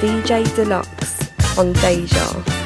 DJ Dlux on Deja.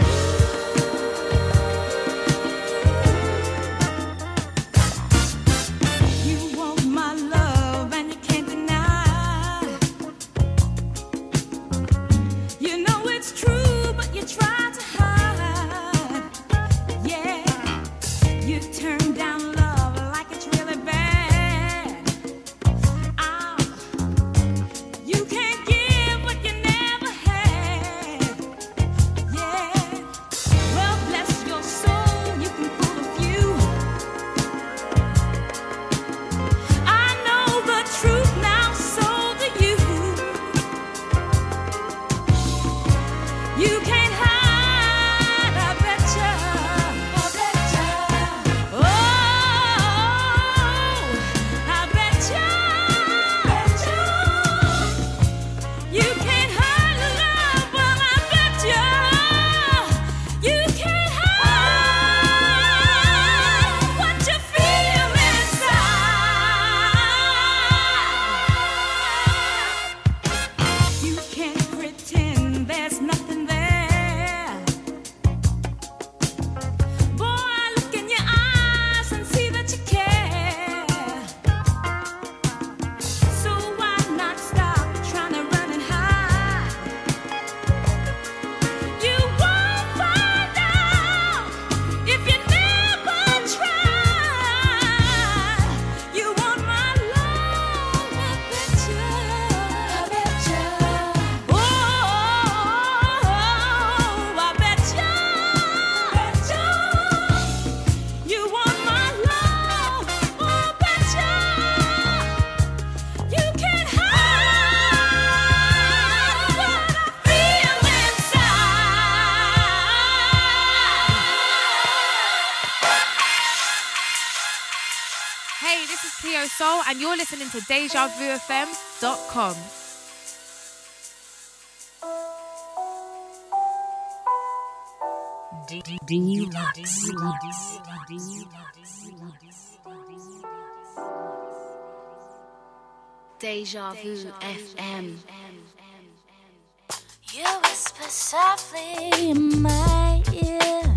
To DejaVuFM.com. Deja Vu FM. You whisper softly in my ear,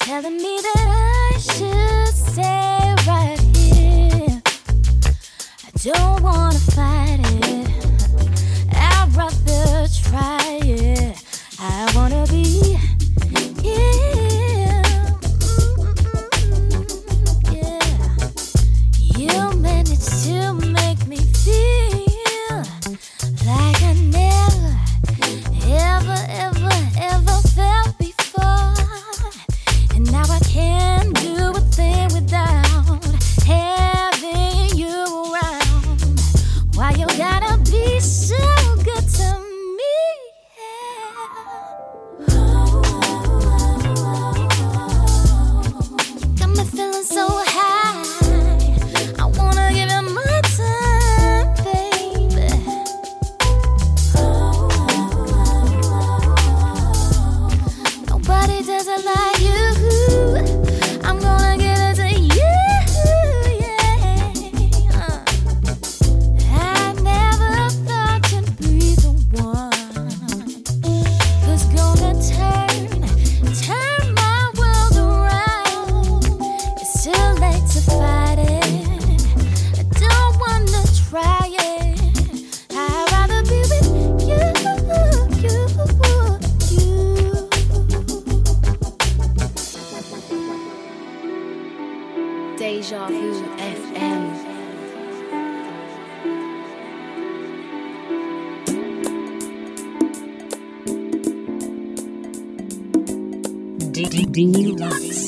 telling me that I should stay right don't wanna fight it. I'd rather try it. I wanna be, yeah, yeah. You managed to make me feel like I never, ever, ever, ever felt before, and now I can't Hey,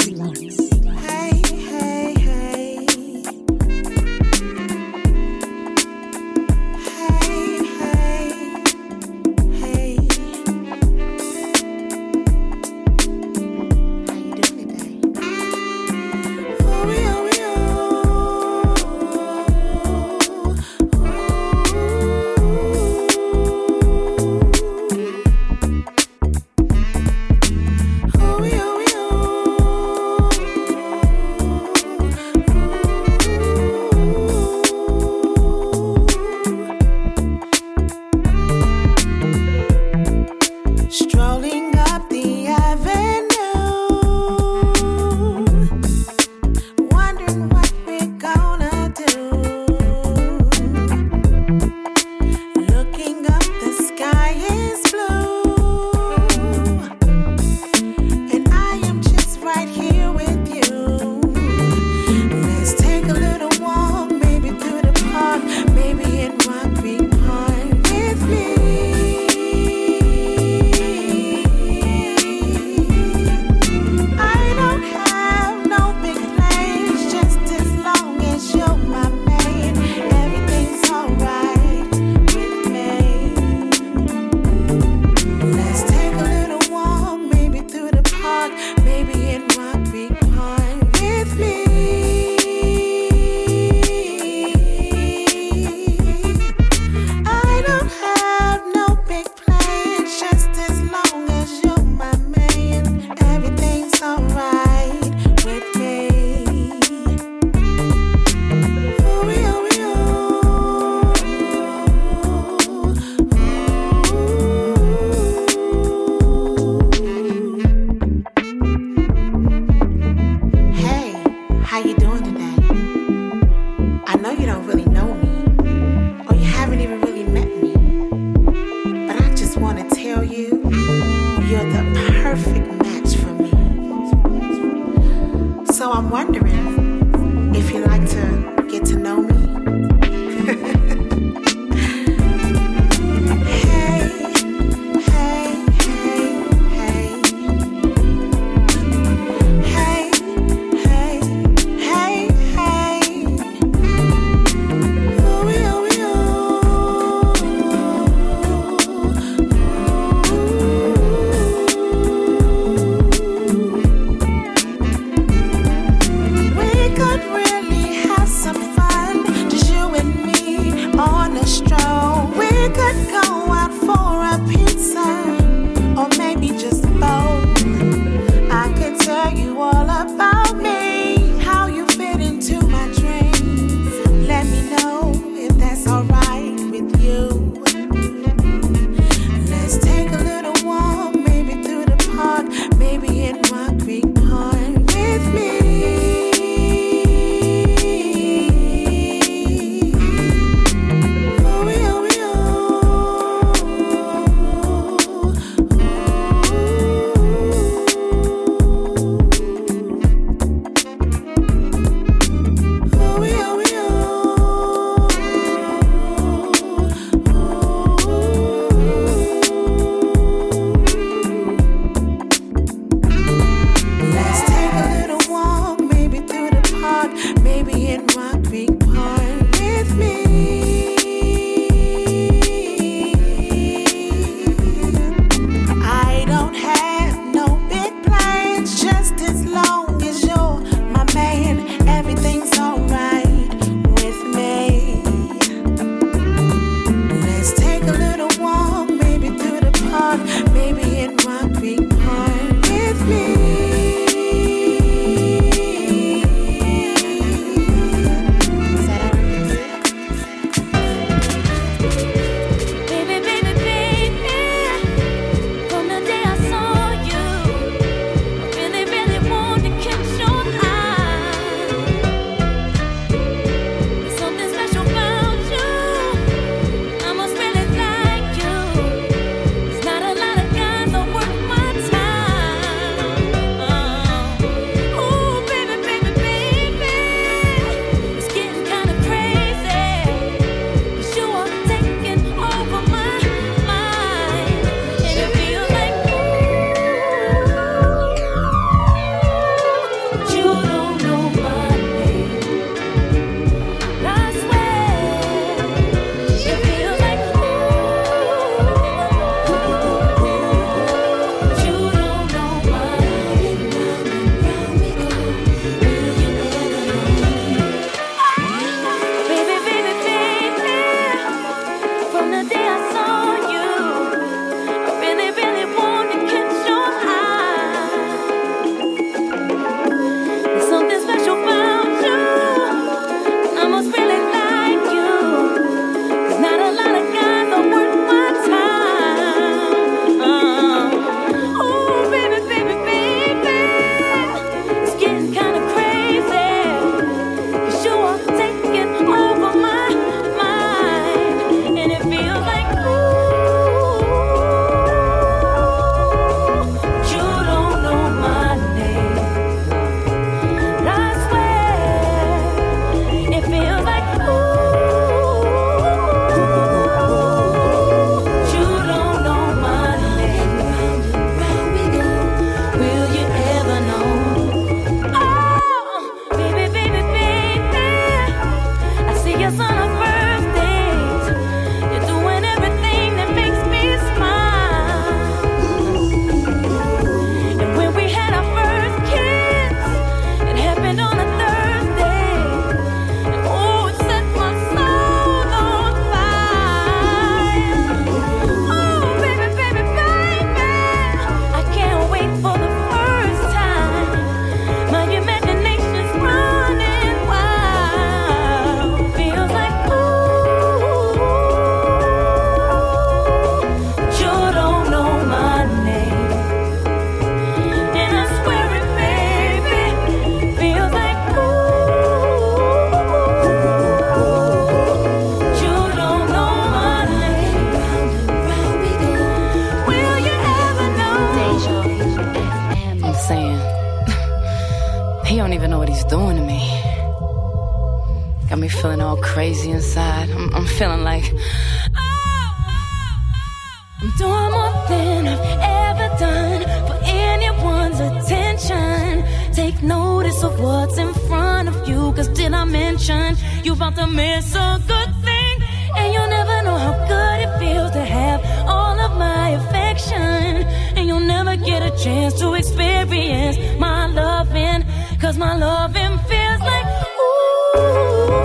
get a chance to experience my loving, cause my loving feels like ooh.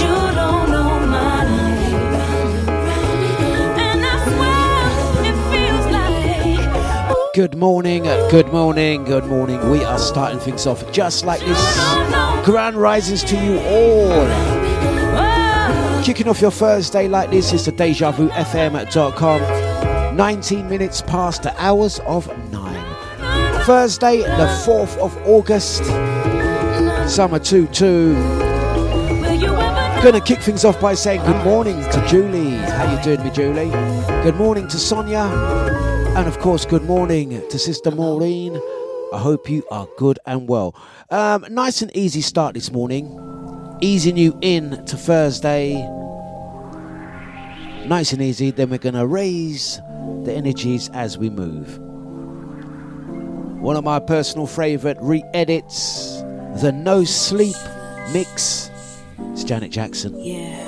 You don't know my name. And I swear it feels like ooh, Good morning, good morning, good morning. We are starting things off just like this. Grand risings to you all. Oh. Kicking off your Thursday like this is the Deja Vu FM.com. 19 minutes past the hours of 9. Thursday, the 4th of August, summer 2 2. will Gonna kick things off by saying good morning to Julie. How you doing, me Julie? Good morning to Sonia, and of course, good morning to Sister Maureen. I hope you are good and well. Um, nice and easy start this morning, easing you in to Thursday. Nice and easy. Then we're gonna raise the energies as we move. One of my personal favourite re-edits, the No Sleep mix. It's Janet Jackson. Missing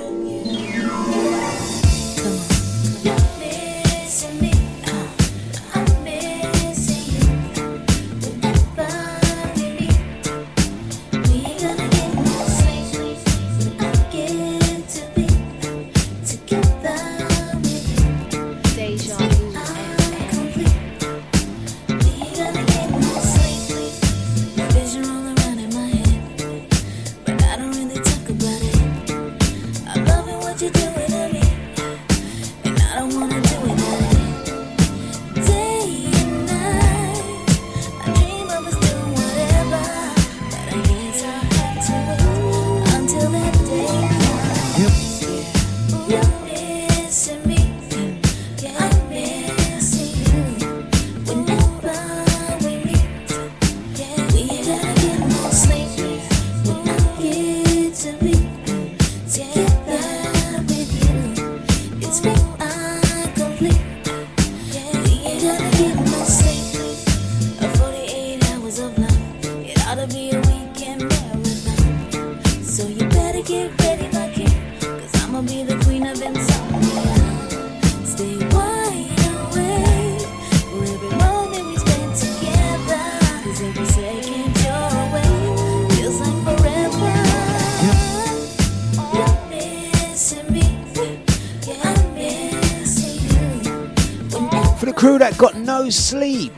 sleep.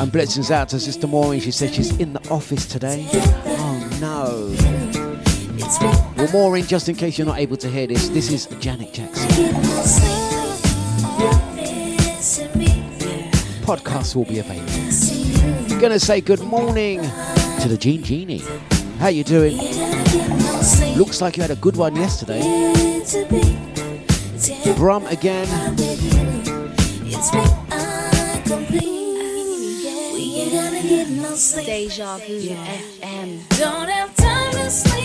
And blessings out to Sister Maureen. She said she's in the office today. Oh no. Well, Maureen, just in case you're not able to hear this, this is Janet Jackson. get no sleep. You're missing me, Podcast will be available. Gonna say good morning to the Gene Genie. How you doing? Looks like you had a good one yesterday. Brum again. Deja Vu FM. Don't have time to sleep,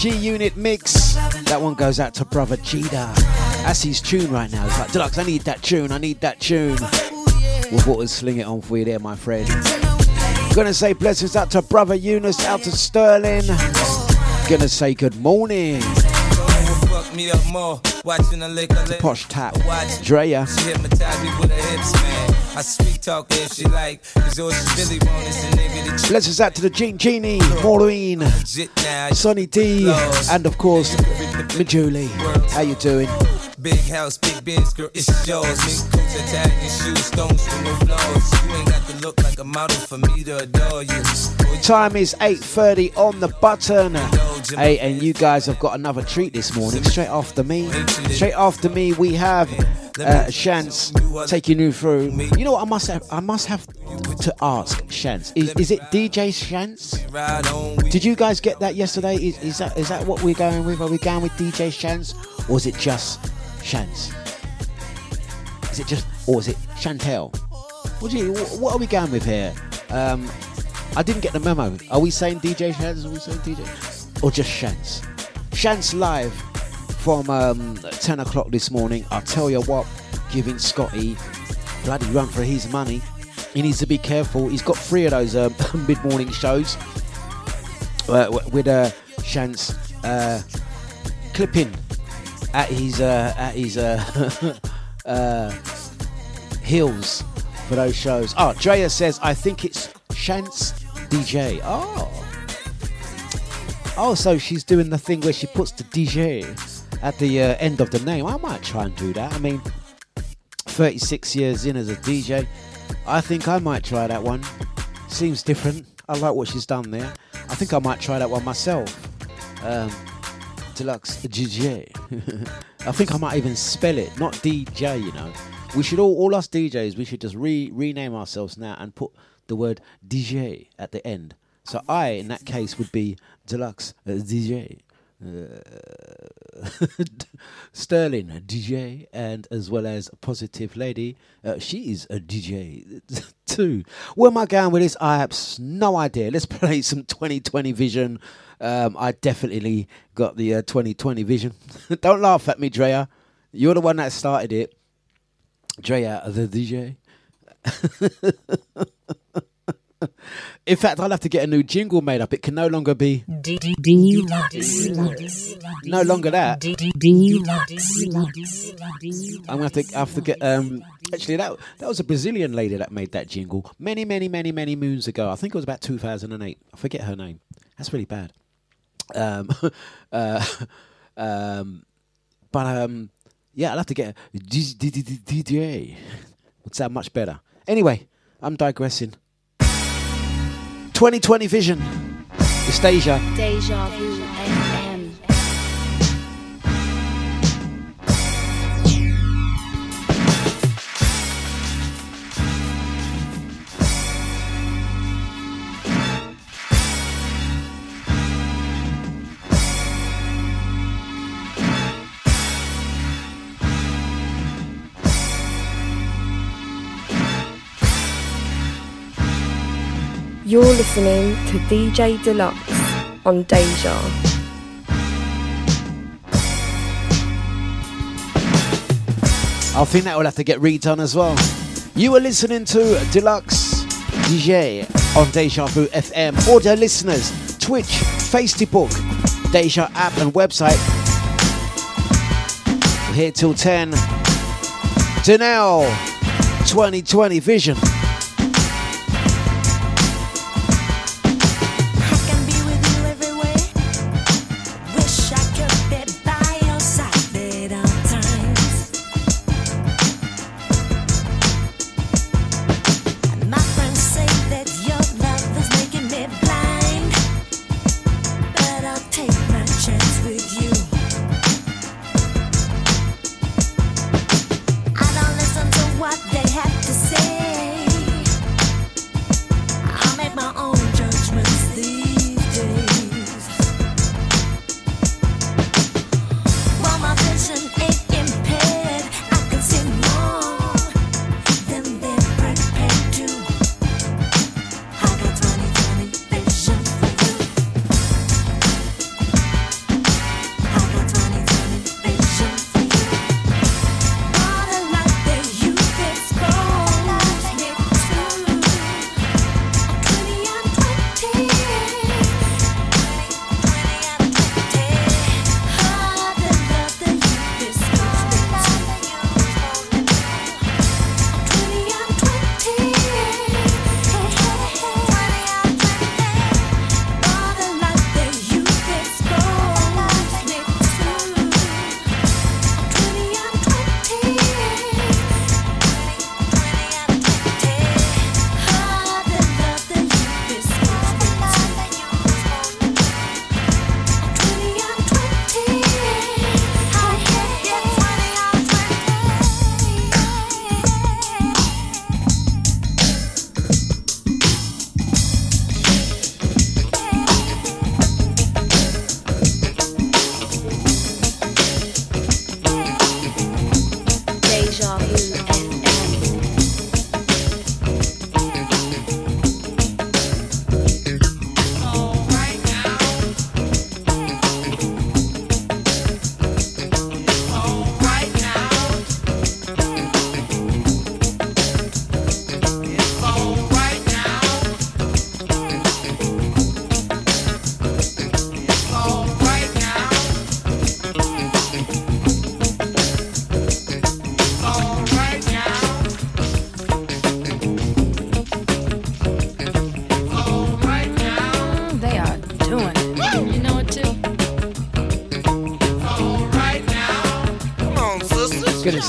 G Unit Mix. That one goes out to brother Jida. That's his tune right now. It's like, Dlux, I need that tune, I need that tune. We'll what sling it on for you there, my friend. Gonna say blessings out to brother Eunice, out to Sterling. Gonna say good morning. Me up more, watching the liquor lit. Posh Tap, Watch Drea. She hypnotize me with her hips, man. I sweet talk if she like, cause all she really want is a nigga to Blessings out to the Jean Genie, Maureen. Sonny D, and of course, Majuli. How you doing? Big house, big biz, girl, it's yours. Mink coats, Italian shoes, stones with no flaws. You ain't got to look like a model for me to adore you. Time is 8.30 on the button. Hey, and you guys have got another treat this morning. Straight after me. Straight after me, we have uh, Shance taking you through. You know what I must have? I must have to ask Shance. Is, is it DJ Shance? Ride on, we Did you guys get that yesterday? Is, is that is that what we're going with? Are we going with DJ Shance, or is it just Shance? Is it just, or is it Chantel? What, do you, what are we going with here? Um, I didn't get the memo. Are we saying DJ Shance? Are we saying DJ, or just Shance? Shance live from um, 10 o'clock this morning. I'll tell you what, giving Scotty bloody run for his money. He needs to be careful. He's got three of those um, mid-morning shows uh, with uh, Shance uh, clipping at his uh, at his uh, uh, heels for those shows. Oh, Drea says I think it's Shance DJ. Oh, oh, so she's doing the thing where she puts the DJ at the uh, end of the name. I might try and do that. I mean, 36 years in as a DJ, I think I might try that one. Seems different. I like what she's done there. I think I might try that one myself. Um, Dlux DJ. I think I might even spell it, not DJ. You know, we should all, all us DJs, we should just re rename ourselves now and put the word DJ at the end. So I, in that case, would be Dlux uh, DJ. Uh, Sterling, DJ, and as well as Positive Lady, uh, she is a DJ too. Where am I going with this? I have no idea. Let's play some 2020 vision. Um, I definitely got the uh, 2020 vision. Don't laugh at me, Drea. You're the one that started it. Dre out of the DJ. In fact, I'll have to get a new jingle made up. It can no longer be no longer that. I'm gonna have to, have to get. Um, actually, that that was a Brazilian lady that made that jingle many, many, many, many moons ago. I think it was about 2008. I forget her name. That's really bad. Um, uh, um, but um, yeah, I'll have to get DJ. Would sound much better. Anyway, I'm digressing. 2020 vision. It's Deja. Deja You're listening to DJ Dlux on Deja. I think that will have to get redone as well. You are listening to Dlux DJ on Deja Vu FM. Audio listeners, Twitch, Facebook, Deja app and website. We're here till 10. Danelle, 2020 Vision.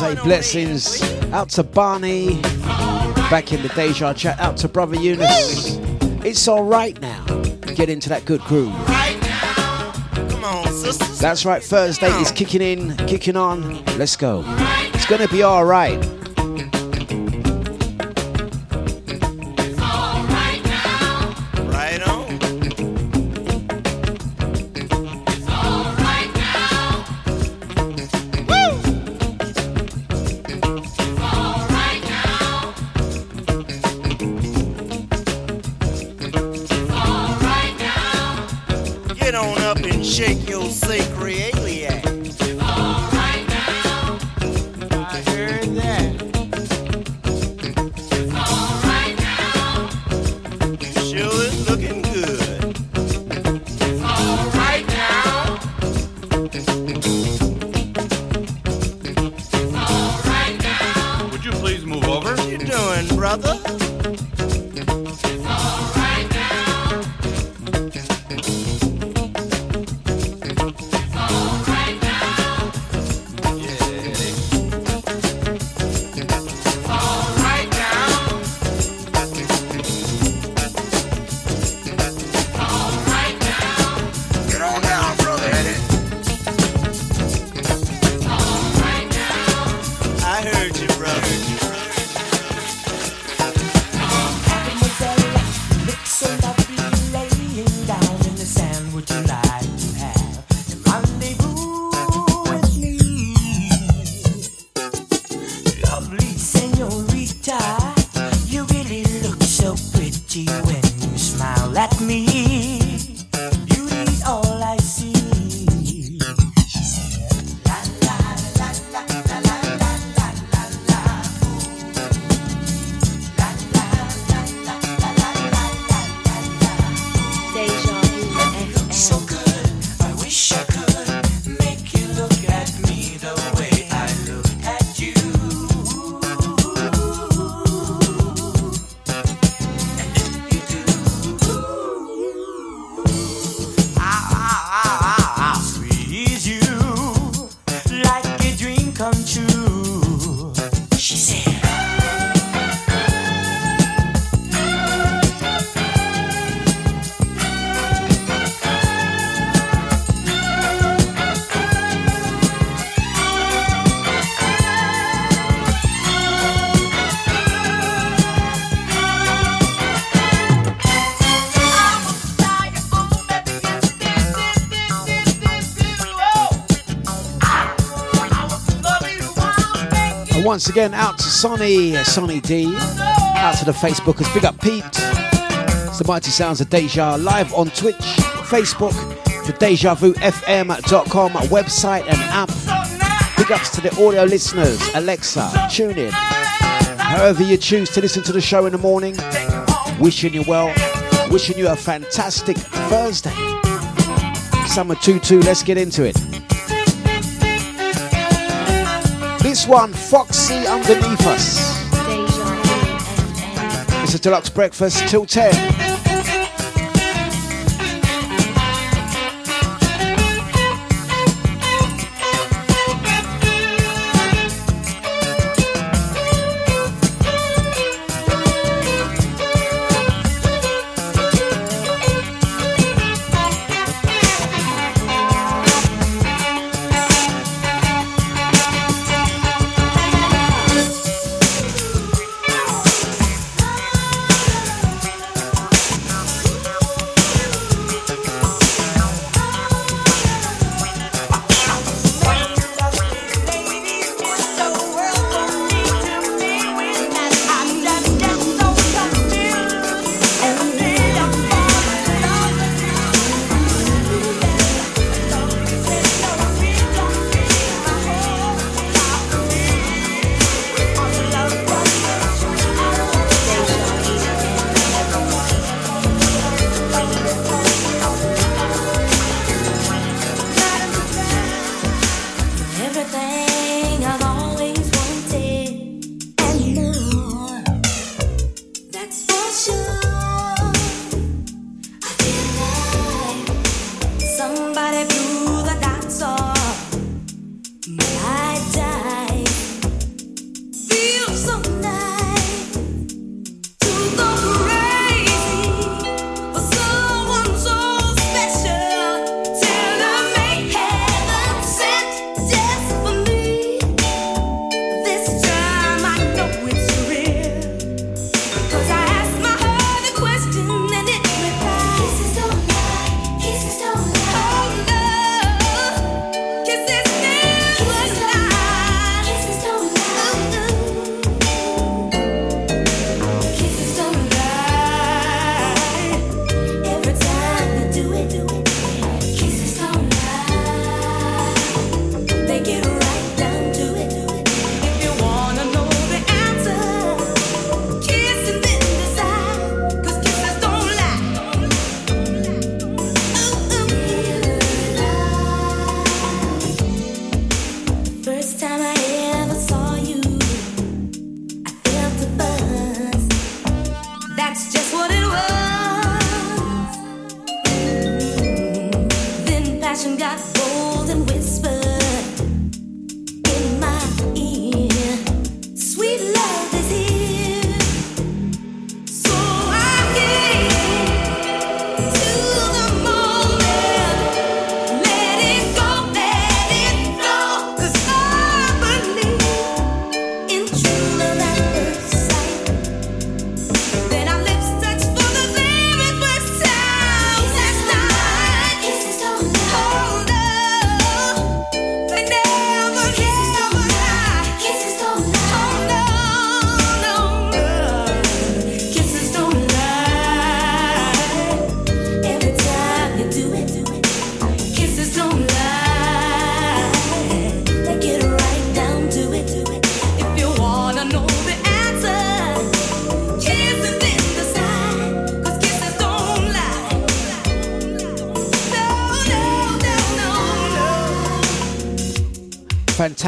Say blessings out to Barney. Back in the Deja chat. Out to Brother Eunice. It's alright now. Get into that good groove. That's right, Thursday is kicking in, kicking on. Let's go. It's gonna be alright. Right once again, out to Sonny, Sonny D. Out to the Facebookers. Big up Pete. It's the Mighty Sounds of Deja live on Twitch, Facebook, the DejaVuFM.com website and app. Big ups to the audio listeners, Alexa, tune in. However you choose to listen to the show in the morning, wishing you well, wishing you a fantastic Thursday. Summer 2-2, let's get into it. One, Foxy Underneath Us. Deja Vu FM. It's a Dlux breakfast till 10.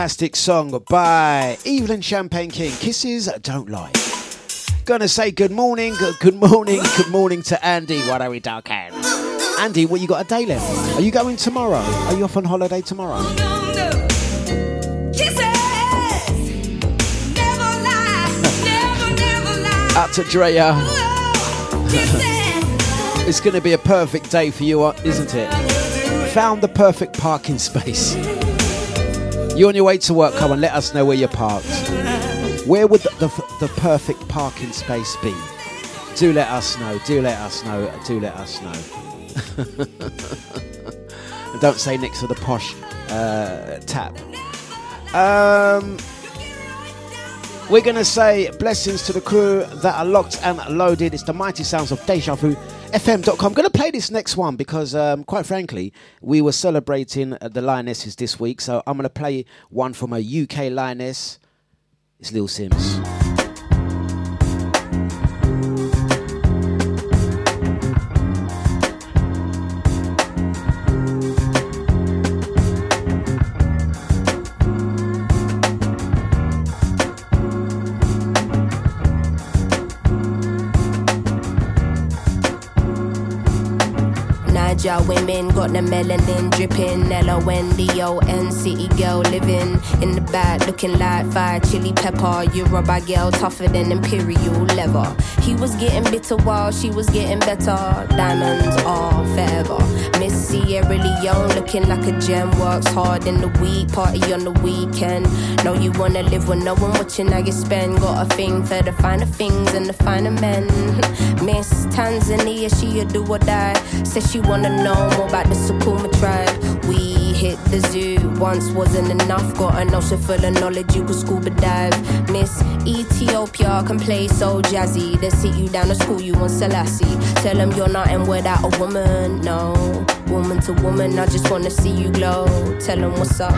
Fantastic song by Evelyn Champagne King. Kisses don't lie. Gonna say good morning, good, morning, good morning to Andy. What are we talking? Andy, what you got a day left? Are you going tomorrow? Are you off on holiday tomorrow? Up to Drea. it's gonna be a perfect day for you, uh, isn't it? Found the perfect parking space. You're on your way to work, come and let us know where you're parked. Where would the, the, the perfect parking space be? Do let us know, do let us know, do let us know. don't say next to the posh uh, tap. Um, we're going to say blessings to the crew that are locked and loaded. It's the mighty sounds of Deja Vu. FM.com. I'm going to play this next one because, um, quite frankly, we were celebrating uh, the Lionesses this week. So I'm going to play one from a UK Lioness. It's Lil Simz. Women got the melanin dripping. L-O-N-D-O-N city girl living in the back looking like fire chili pepper. You Yoruba girl tougher than imperial leather. He was getting bitter while she was getting better. Diamonds are forever. Miss Sierra Leone looking like a gem. Works hard in the week, party on the weekend. Know you wanna live with no one watching how you spend. Got a thing for the finer things and the finer men. Miss Tanzania, she a do or die. Says she wanna know more about the Sukuma tribe. Hit the zoo once wasn't enough. Got an ocean full of knowledge, you could scuba dive. Miss Ethiopia can play so jazzy. Then sit you down to school, you on Selassie. Tell them you're not nothing without a woman, no. Woman to woman, I just wanna see you glow. Tell them what's up.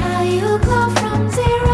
How you go from zero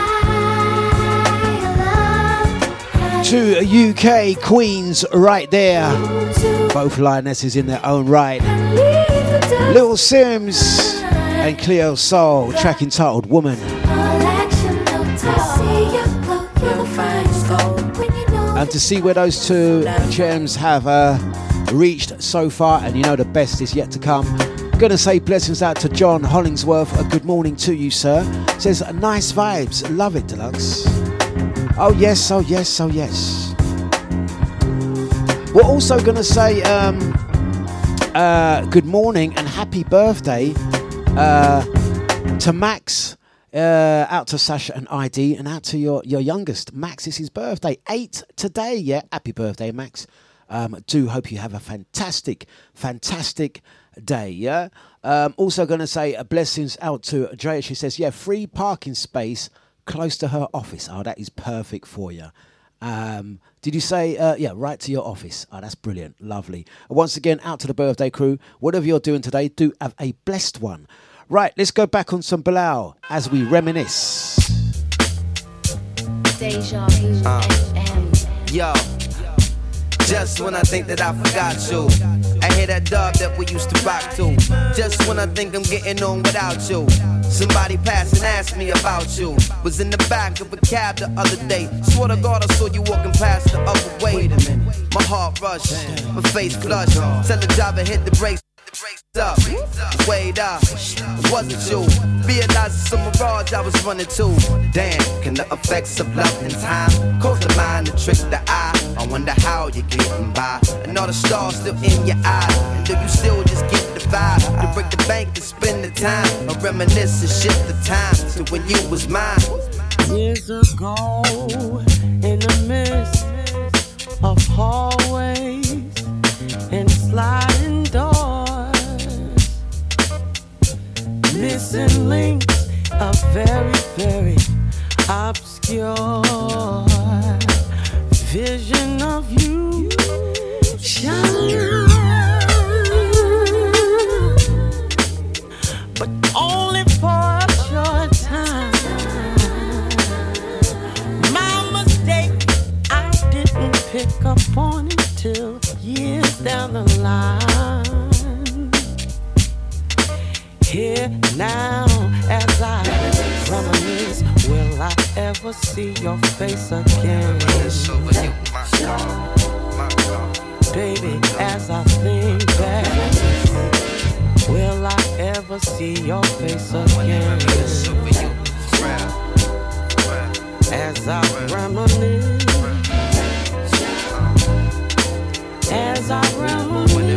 Two UK queens right there. Both lionesses in their own right. Little Simz and Cleo Sol, track entitled Woman. And to see where those two gems have uh, reached so far, and you know the best is yet to come. Gonna say blessings out to John Hollingsworth. A good morning to you, sir. Says nice vibes, love it, Dlux. Oh yes, oh yes, oh yes. We're also gonna say um, uh, good morning and happy birthday uh, to Max. Uh, out to Sasha and ID, and out to your, your youngest, Max. It's his birthday, eight today. Yeah, happy birthday, Max. Um, do hope you have a fantastic, fantastic day. Yeah. Um, also, going to say uh, blessings out to Drea. She says, yeah, free parking space close to her office. Oh, that is perfect for you. Um, did you say, uh, yeah, right to your office? Oh, that's brilliant. Lovely. Once again, out to the birthday crew. Whatever you're doing today, do have a blessed one. Right, let's go back on some Bilal as we reminisce. Deja vu. Uh. Yo, just when I think that I forgot you, I hear that dub that we used to rock to. Just when I think I'm getting on without you, somebody passed and asked me about you. Was in the back of a cab the other day. Swear to God, I saw you walking past the other way. My heart rushed, my face flushed. Tell the driver hit the brakes. Up, wait up, wasn't you. Realizing some mirage I was running to. Damn, can the effects of love and time cause the mind to trick the eye? I wonder how you're getting by. And all the stars still in your eyes. And do you still just get the vibe? To break the bank and spend the time. Or reminisce and shift the time to when you was mine. Years ago, in the midst of hallways and sliding missing links, a very, very obscure vision of you shine. But only for a short time. My mistake, I didn't pick up on it till years down the line. Here now, as I reminisce, will I ever see your face again? Baby, as I think back, will I ever see your face again? As I reminisce, as I reminisce,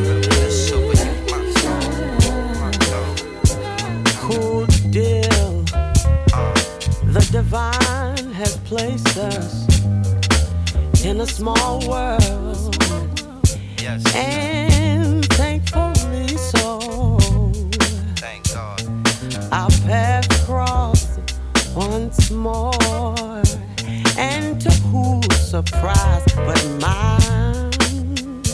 divine has placed us in a small world, and thankfully so. Thank God. Our paths crossed once more, and to whose surprise but mine,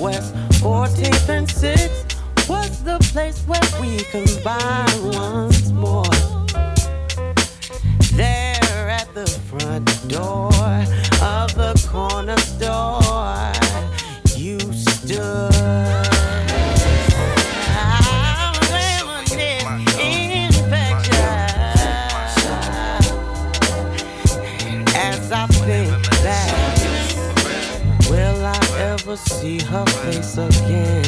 West 14th and 6th was the place where we combined once more. There at the front door of the corner store, you stood. As I think back, will I ever see her face again?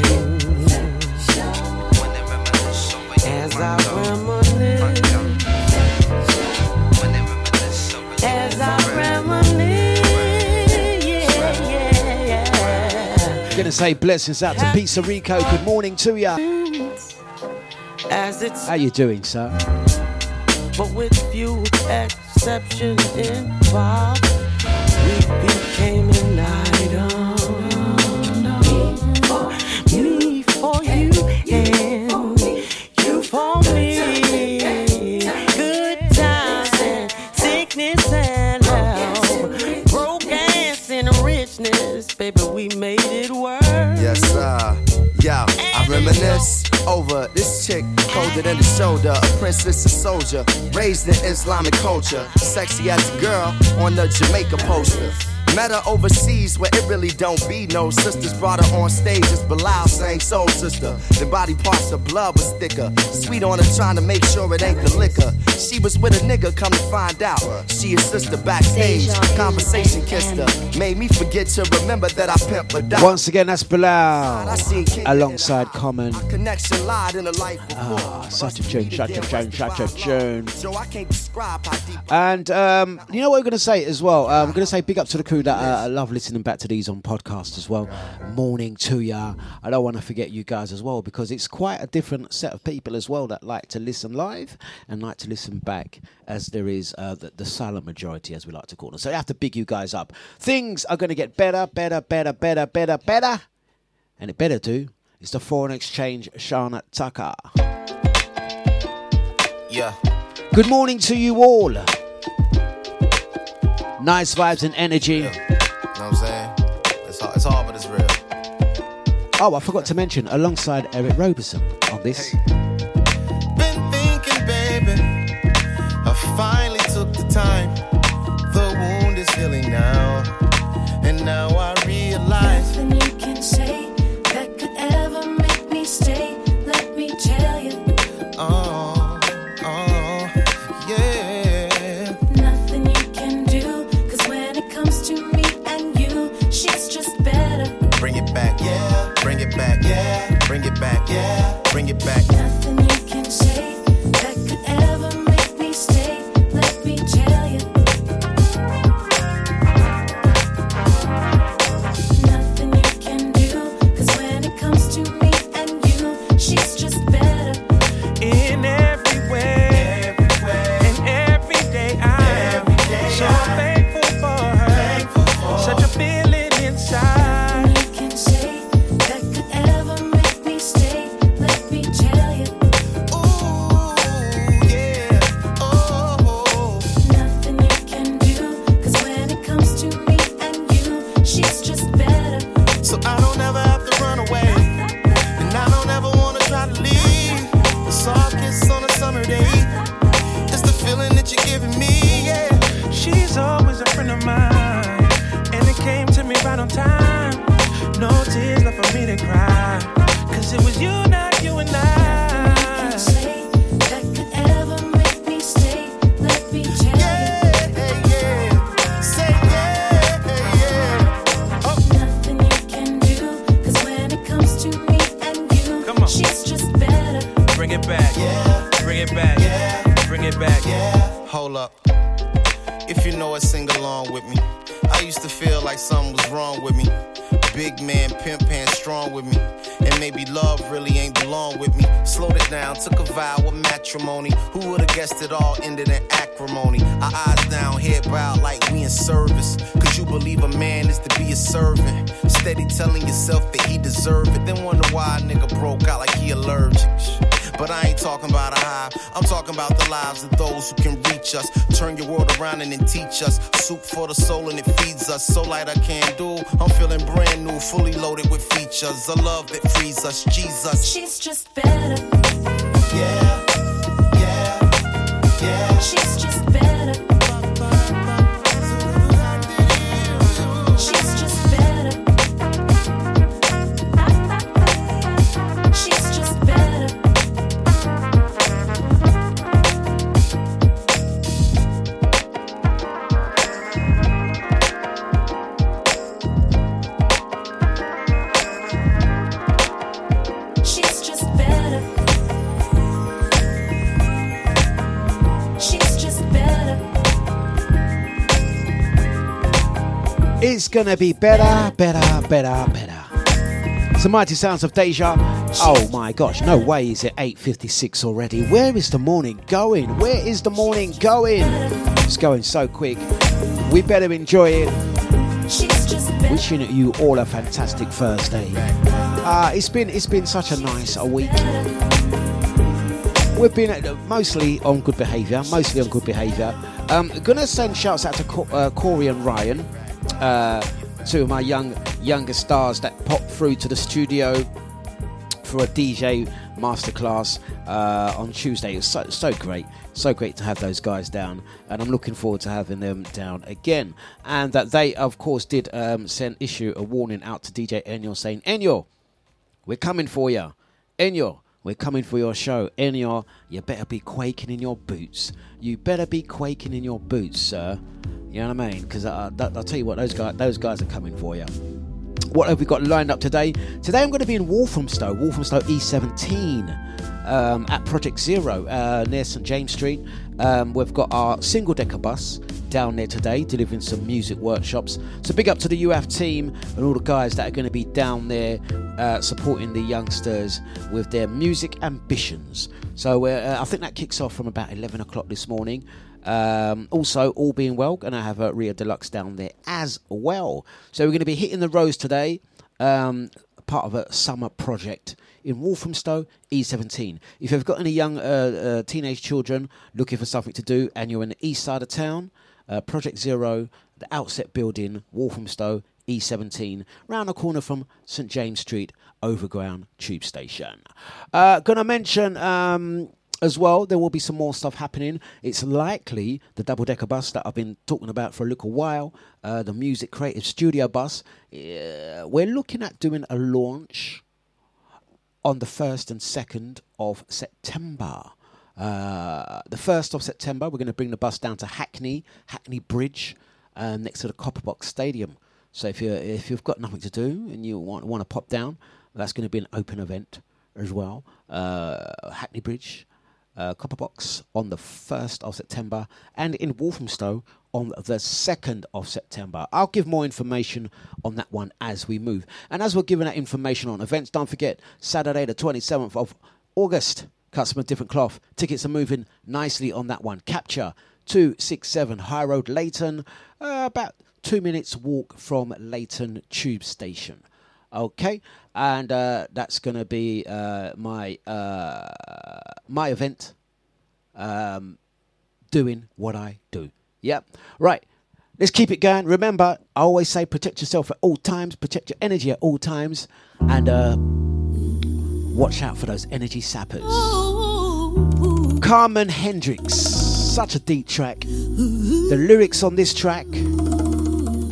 As I reminisce, Gonna say blessings out to Pizza Rico. Good morning to ya. As it's How you doing, sir? but with few exceptions involved, colder than the shoulder, a princess, a soldier, raised in Islamic culture, sexy as a girl on the Jamaica poster. Met her overseas where it really don't be no sisters. Brought her on stage as Bilal sang Soul Sister. The body parts of blood was thicker. Sweet on her trying to make sure it ain't the liquor. She was with a nigga, come to find out. She his sister backstage. Conversation kissed her. Made me forget to remember that I pimped her down. Once again, that's Bilal alongside Common. Connection lied in a life before. Ah, such a tune, such a tune, such a tune. So I can't describe how deep And um, you know what we're going to say as well? Uh, I'm going to say big up to the crew that uh, I love listening back to these on podcast as well. Morning to ya. I don't want to forget you guys as well because it's quite a different set of people as well that like to listen live and like to listen back as there is uh, the, the silent majority, as we like to call them. So I have to big you guys up. Things are going to get better, better, better, better, better, better. And it better do. It's the foreign exchange Shana Tucker. Yeah. Good morning to you all. Nice vibes and energy. You know what I'm saying? It's hard, it's hard but it's real. Oh, I forgot to mention, alongside Eric Roberson on this. Been thinking, baby. I finally took the time. The wound is healing now. And now teach us. Soup for the soul and it feeds us. So light I can't do. I'm feeling brand new, fully loaded with features. A love that frees us. Jesus. She's just better. Yeah. It's gonna be better, better, better, better. It's Some mighty sounds of Deja. Oh my gosh, no way is it 8.56 already. Where is the morning going? Where is the morning going? It's going so quick. We better enjoy it. Wishing you all a fantastic Thursday. Uh, it's been it's been such a nice a week. We've been uh, mostly on good behaviour, mostly on good behaviour. Um, gonna send shouts out to uh, Corey and Ryan, uh, two of my young younger stars that popped through to the studio for a DJ masterclass uh, on Tuesday. It was so, so great, so great to have those guys down, and I'm looking forward to having them down again. And that they, of course, did um, send issue a warning out to DJ Enyo saying, Enyo, we're coming for you. Enyo, we're coming for your show. Enyo, you better be quaking in your boots. You better be quaking in your boots, sir. You know what I mean? Because uh, I'll tell you what, those guys, those guys are coming for you. What have we got lined up today? Today I'm going to be in Walthamstow, Walthamstow E17, um, at Project Zero uh, near St James Street. Um, we've got our single decker bus down there today, delivering some music workshops. So big up to the UF team and all the guys that are going to be down there uh, supporting the youngsters with their music ambitions. So uh, I think that kicks off from about 11 o'clock this morning. Um, also, all being well, going to have a Rio Deluxe down there as well. So we're going to be hitting the roads today, um, part of a summer project in Walthamstow E17. If you've got any young uh, uh, teenage children looking for something to do and you're in the east side of town, uh, Project Zero, the Outset Building, Walthamstow E17, round the corner from St James Street, Overground Tube Station. Uh, gonna mention um, as well, there will be some more stuff happening. It's likely the double decker bus that I've been talking about for a little while, uh, the Music Creative Studio bus. We're looking at doing a launch on the 1st and 2nd of September. Uh, the 1st of September, we're going to bring the bus down to Hackney, Hackney Bridge, um, next to the Copperbox Stadium. So if you if you've got nothing to do and you want want to pop down, that's going to be an open event as well. Uh, Hackney Bridge, uh, Copperbox on the 1st of September, and in Walthamstow on the 2nd of September. I'll give more information on that one as we move. And as we're giving that information on events, don't forget Saturday, the 27th of August, Customer Different Cloth. Tickets are moving nicely on that one. Capture 267 High Road, Leyton, uh, about two minutes walk from Leyton Tube Station. Okay, and uh, that's going to be uh, my uh, my event. Um, doing what I do. Yep. Right. Let's keep it going. Remember, I always say protect yourself at all times, protect your energy at all times, and uh, watch out for those energy sappers. Carmen Hendricks. Such a deep track. The lyrics on this track,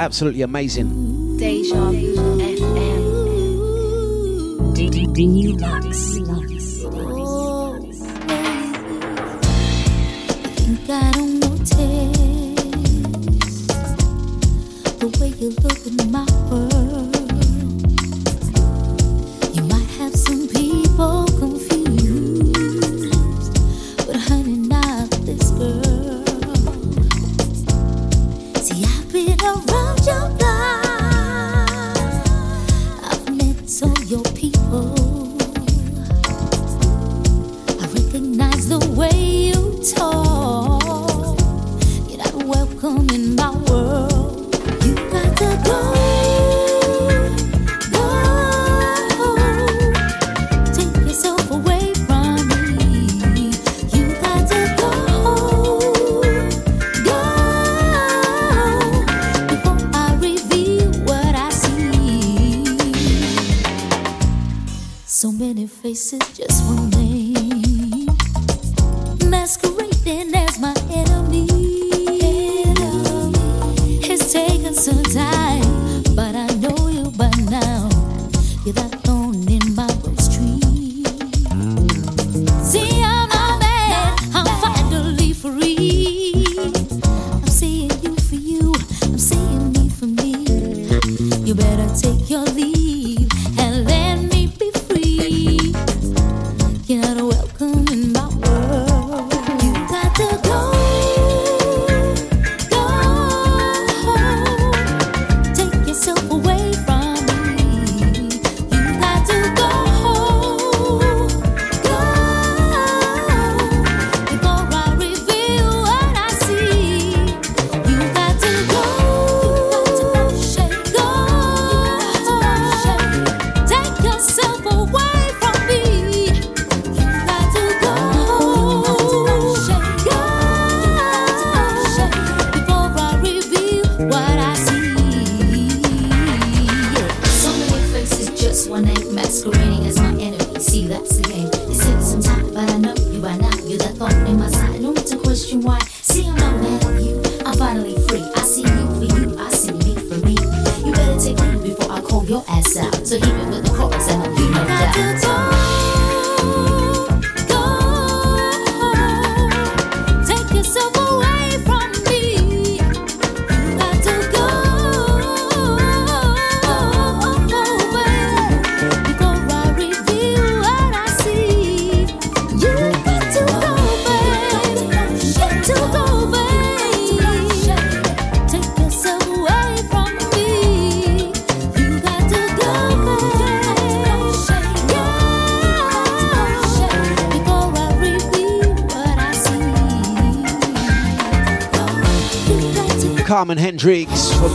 absolutely amazing. Deja Vu FM. Dlux. think I don't you look at my world.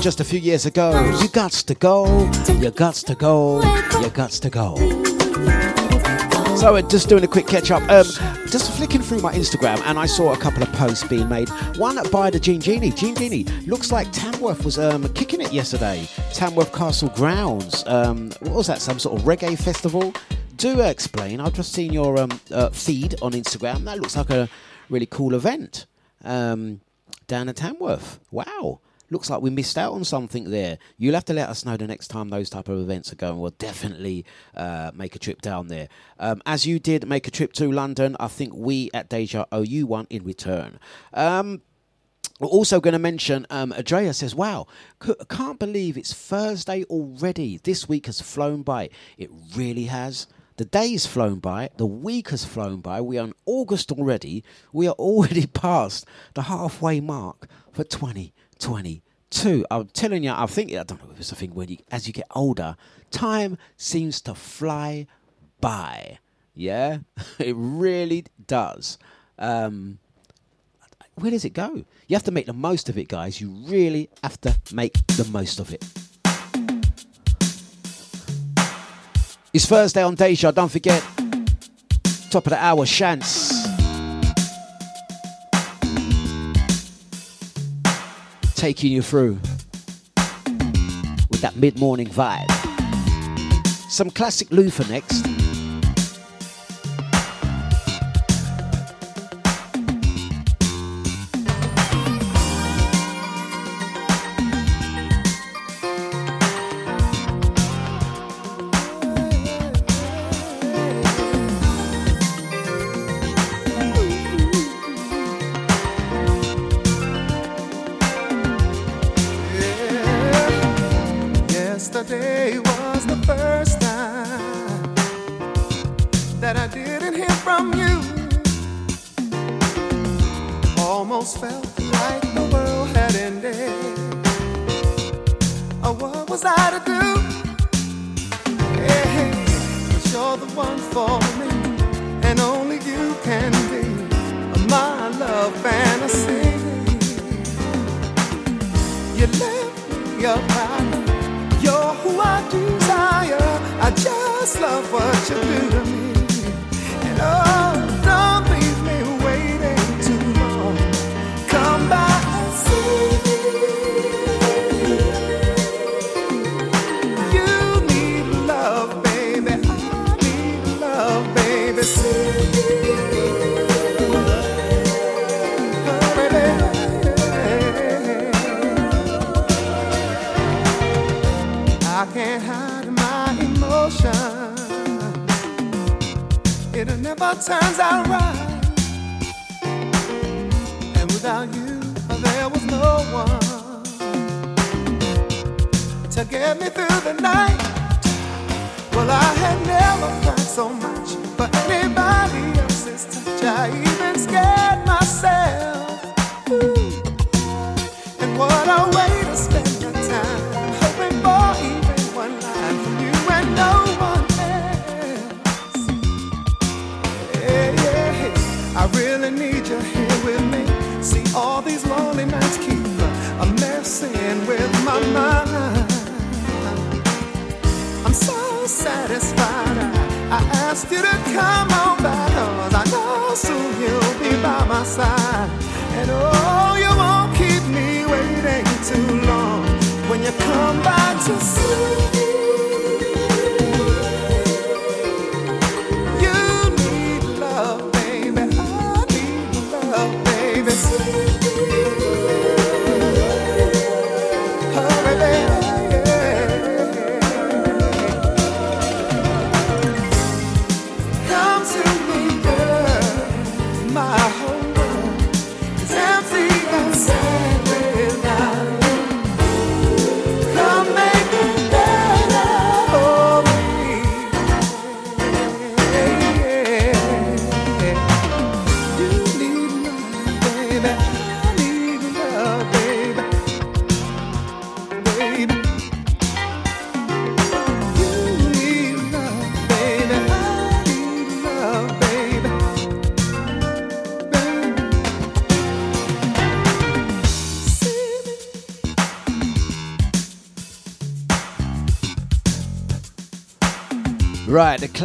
Just a few years ago. You gots to go, you gots to go, you gots to go. So we're just doing a quick catch up. Um, just flicking through my Instagram and I saw a couple of posts being made. One by the Gene Genie. Gene Genie looks like Tamworth was um, kicking it yesterday. Tamworth Castle grounds. Um, what was that? Some sort of reggae festival? Do explain. I've just seen your um, uh, feed on Instagram. That looks like a really cool event. Um, down at Tamworth. Wow. Looks like we missed out on something there. You'll have to let us know the next time those type of events are going. We'll definitely uh, make a trip down there. Um, as you did make a trip to London, I think we at Deja owe you one in return. Um, we're also going to mention, um, says, wow, c- can't believe it's Thursday already. This week has flown by. It really has. The day's flown by, the week has flown by. We are in August already. We are already past the halfway mark for 2022. I'm telling you, I think, I don't know if it's a thing when you, as you get older, time seems to fly by. Yeah, it really does. Um, where does it go? You have to make the most of it, guys. You really have to make the most of it. It's Thursday on Deja, don't forget. Top of the hour, Chance. Taking you through with that mid morning vibe. Some classic Luther next. Asked you to come on back, cause I know soon you'll be by my side. And oh, you won't keep me waiting too long when you come back to see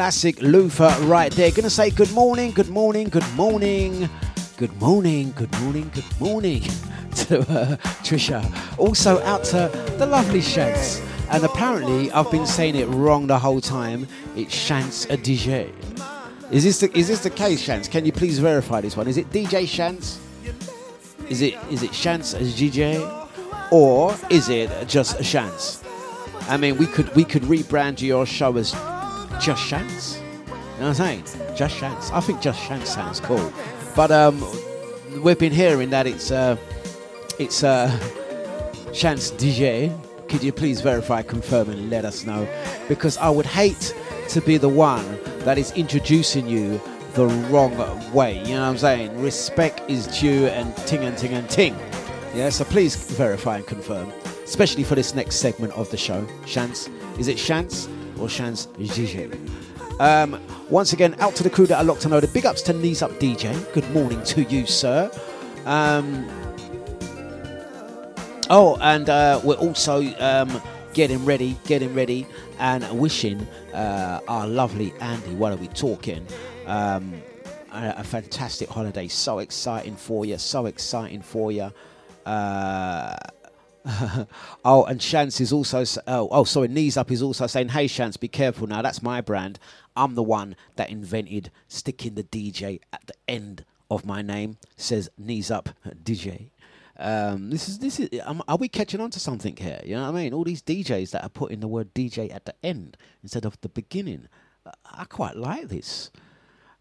classic Luther right there. Gonna say good morning, good morning, good morning, good morning, good morning, good morning to uh, Trisha. Also out to the lovely Shants. And apparently I've been saying it wrong the whole time. It's Shants a DJ. Is this the, is this the case, Shants? Can you please verify this one? Is it DJ Shants? Is it is it Shants as DJ? Or is it just Shants? I mean we could we could rebrand your show as just Shants. You know what I'm saying? Just Shants. I think Just Shants sounds cool. But um, we've been hearing that it's uh, it's uh, Shants DJ. Could you please verify, confirm, and let us know? Because I would hate to be the one that is introducing you the wrong way. You know what I'm saying? Respect is due, and ting and ting and ting. Yeah, so please verify and confirm, especially for this next segment of the show. Shants, is it Shants or Shants DJ? Um, once again, out to the crew that are locked and loaded. Big ups to Knees Up DJ. Good morning to you, sir. Um, oh, and uh, we're also um, getting ready, getting ready, and wishing uh, our lovely Andy. What are we talking? Um, a, a fantastic holiday. So exciting for you. So exciting for you. Uh, oh, and Shance is also oh oh sorry, knees up is also saying, "Hey Shance, be careful now. That's my brand. I'm the one that invented sticking the DJ at the end of my name." Says knees up DJ. Um, this is this is. Um, are we catching on to something here? You know what I mean? All these DJs that are putting the word DJ at the end instead of the beginning. Uh, I quite like this.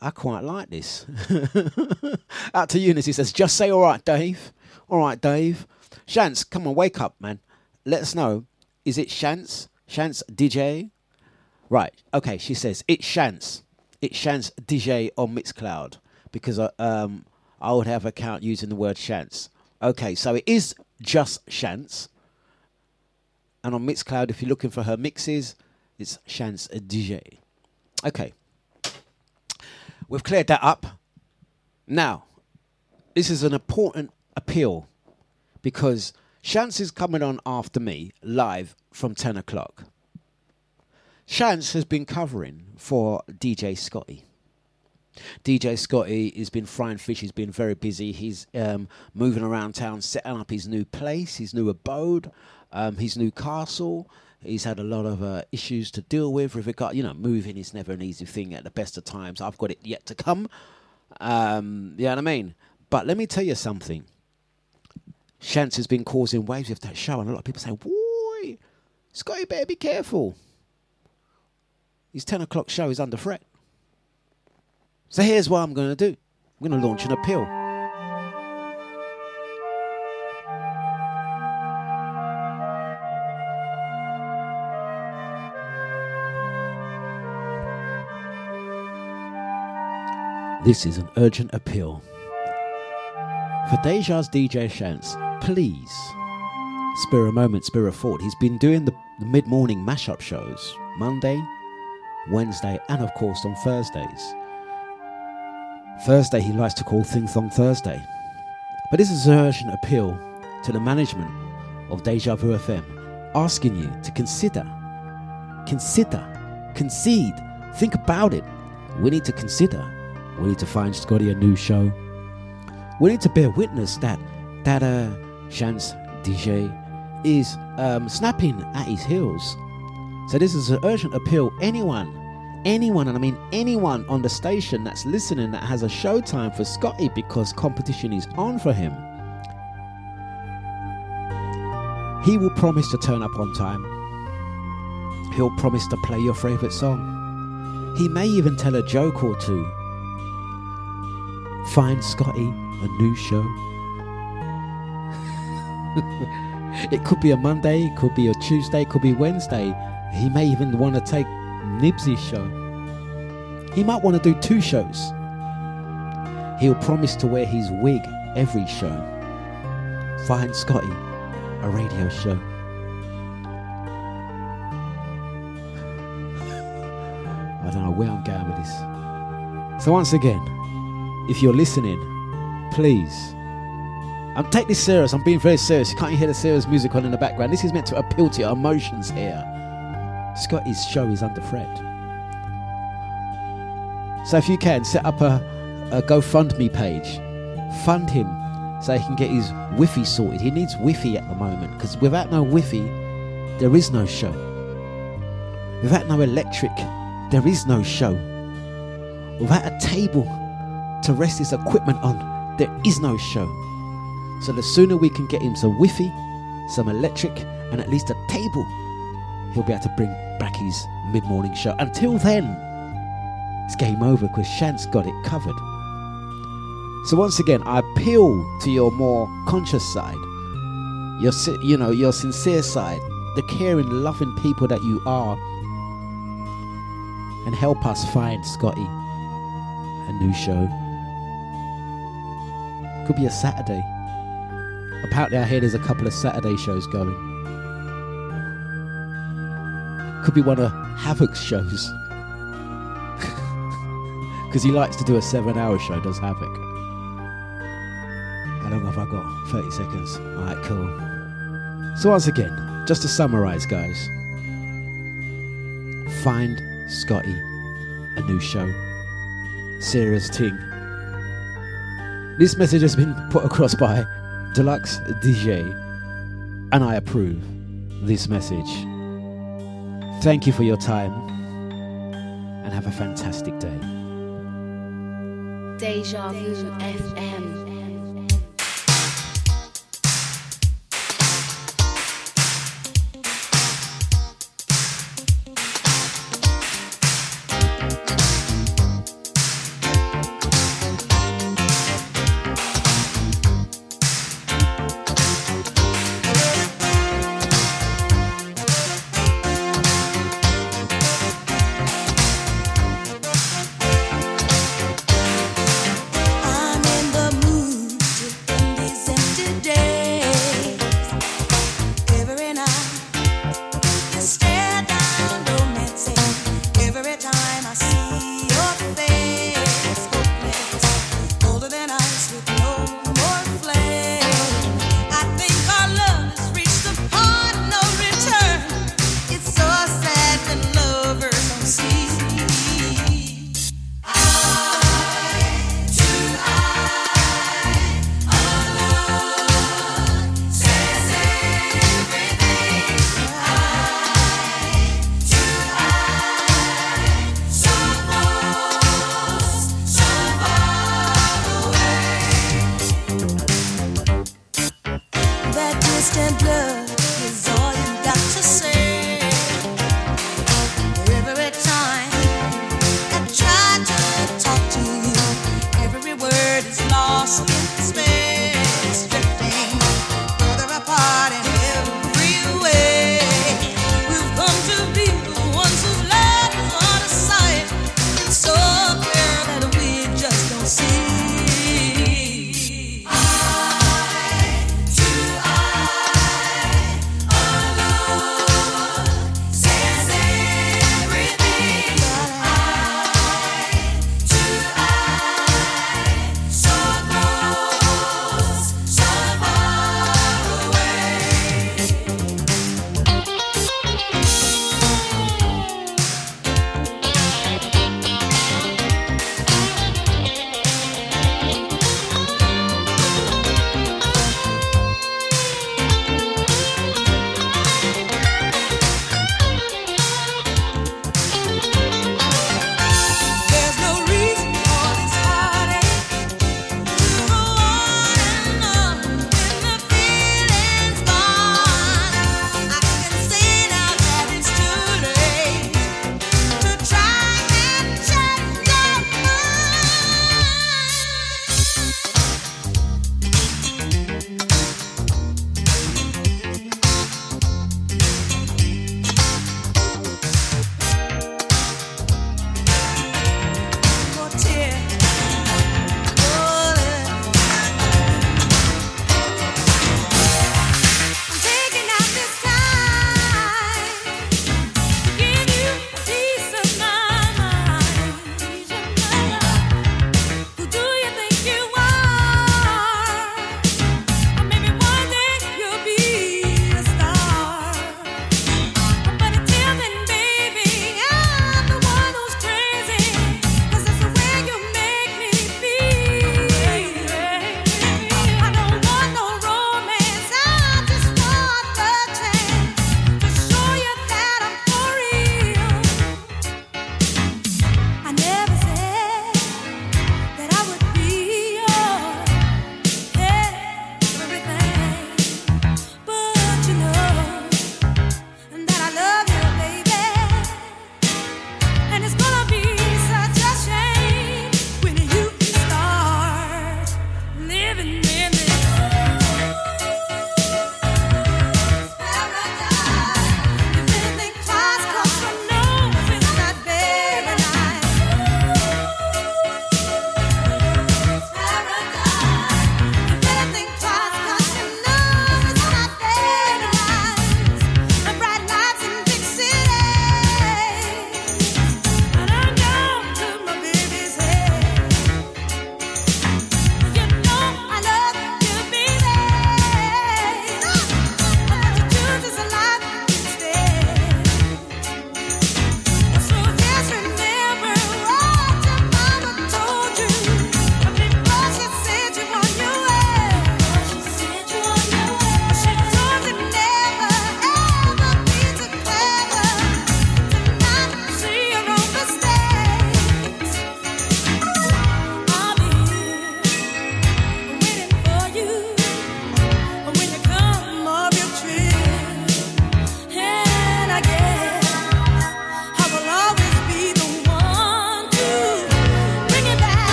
I quite like this. Out to Eunice, he says, just say all right, Dave. All right, Dave. Shance, come on, wake up, man. Let us know. Is it Shance Chance DJ. Right. Okay. She says it's Chance. It's Chance DJ on Mixcloud because I, um, I would have account using the word Chance. Okay. So it is just Chance. And on Mixcloud, if you're looking for her mixes, it's Chance DJ. Okay. We've cleared that up. Now, this is an important appeal because Chance is coming on after me live from 10 o'clock. Chance has been covering for DJ Scotty. DJ Scotty has been frying fish. He's been very busy. He's um, moving around town, setting up his new place, his new abode, um, his new castle. He's had a lot of uh, issues to deal with with regard, you know, moving is never an easy thing at the best of times. I've got it yet to come. Um, you know what I mean? But let me tell you something. Chance has been causing waves with that show, and a lot of people say, "Boy, Scotty, better be careful." His ten o'clock show is under threat. So here's what I'm going to do. I'm going to launch an appeal. This is an urgent appeal. For Deja's DJ Chance, please spare a moment, spare a thought. He's been doing the, mid morning mashup shows Monday, Wednesday, and of course on Thursdays. Thursday, he likes to call Thing Thong Thursday. But this is an urgent appeal to the management of Deja Vu FM, asking you to consider, consider, concede, think about it. We need to consider. We need to find Scotty a new show. We need to bear witness that that uh, Chance DJ is um, snapping at his heels. So this is an urgent appeal. Anyone anyone, and I mean anyone on the station that's listening that has a showtime for Scotty because competition is on for him, he will promise to turn up on time. He'll promise to play your favourite song. He may even tell a joke or two. Find Scotty a new show. It could be a Monday, it could be a Tuesday, it could be Wednesday. He may even want to take Nibsy's show. He might want to do two shows. He'll promise to wear his wig every show. Find Scotty a radio show. I don't know where I'm going with this. So once again, if you're listening, please. I'm taking this serious. I'm being very serious. You can't hear the serious music on in the background. This is meant to appeal to your emotions here. Scotty's show is under threat. So if you can, set up a, a GoFundMe page. Fund him so he can get his Wi-Fi sorted. He needs Wi-Fi at the moment because without no Wi-Fi, there is no show. Without no electric, there is no show. Without a table to rest his equipment on, there is no show. So the sooner we can get him some Wi-Fi, some electric, and at least a table, he'll be able to bring back his mid-morning show. Until then, it's game over because Chance got it covered. So once again, I appeal to your more conscious side, your you know your sincere side, the caring, loving people that you are, and help us find Scotty a new show. Could be a Saturday. Apparently, I hear there's a couple of Saturday shows going. Could be one of Havoc's shows. Because he likes to do a seven hour show, does Havoc. How long have I got? 30 seconds. Alright, cool. So, once again, just to summarize, guys find Scotty a new show. Serious ting. This message has been put across by Dlux DJ, and I approve this message. Thank you for your time, and have a fantastic day. Deja Vu FM.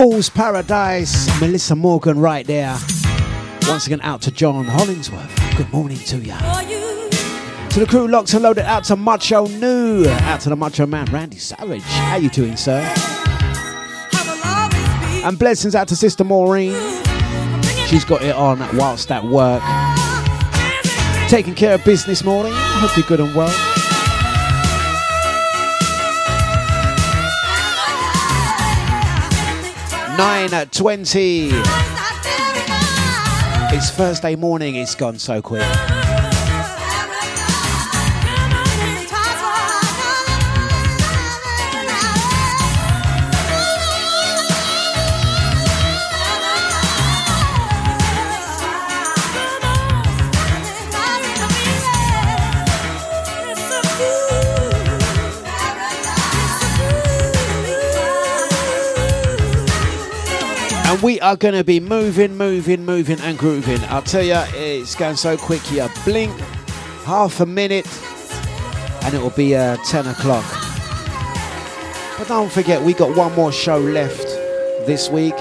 Fool's Paradise, Melissa Morgan right there. Once again, out to John Hollingsworth. Good morning to ya. To the crew locked and loaded, out to Macho New, out to the Macho Man, Randy Savage. How you doing, sir? And blessings out to Sister Maureen. She's got it on whilst at work. Taking care of business morning. Hope you're good and well. Nine at twenty. It's Thursday morning. It's gone so quick. Are going to be moving, moving, moving, and grooving. I'll tell you, it's going so quick. You blink half a minute, and it will be uh, 10 o'clock. But don't forget, we got one more show left this week.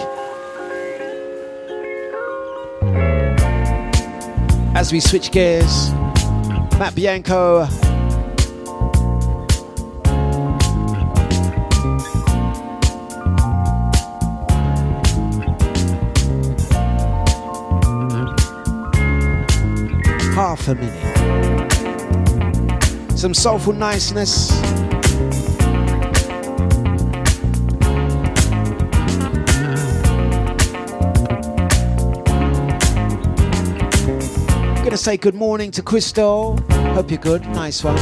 As we switch gears, Matt Bianco. Half a minute. Some soulful niceness. Gonna say good morning to Crystal. Hope you're good. Nice one.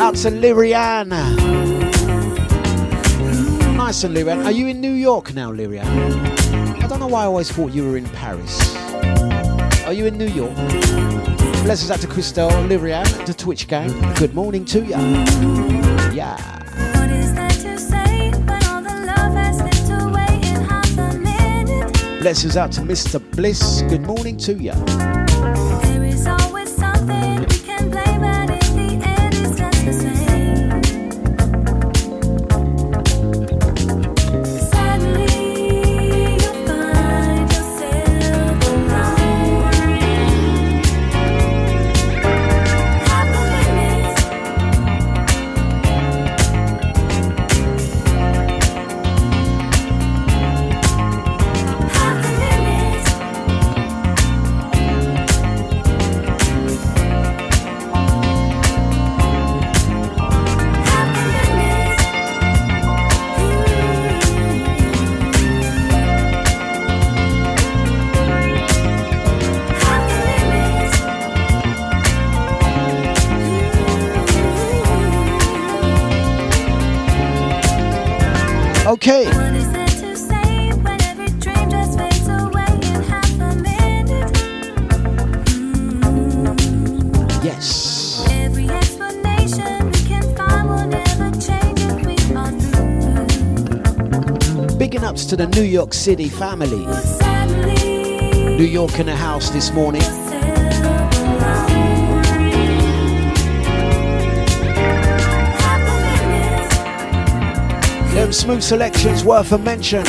Out to Lyrian. Nice and Lyrian. Are you in New York now, Lyrian? I don't know why I always thought you were in Paris. Are you in New York? Blessings out to Crystal, Lyrian, the Twitch gang. Good morning to ya. Yeah. What is there to say when all the love has slipped away in half a minute? Blessings out to Mr. Bliss. Good morning to ya. To the New York City family. New York in the house this morning. Them smooth selections worth a mention.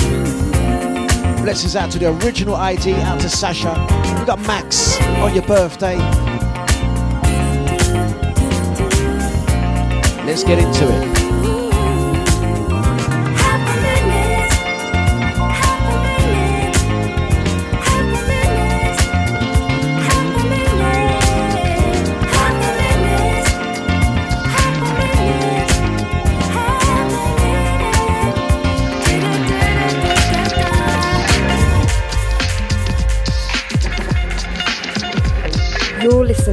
Blessings out to the original ID, out to Sasha. We got Max on your birthday. Let's get into it.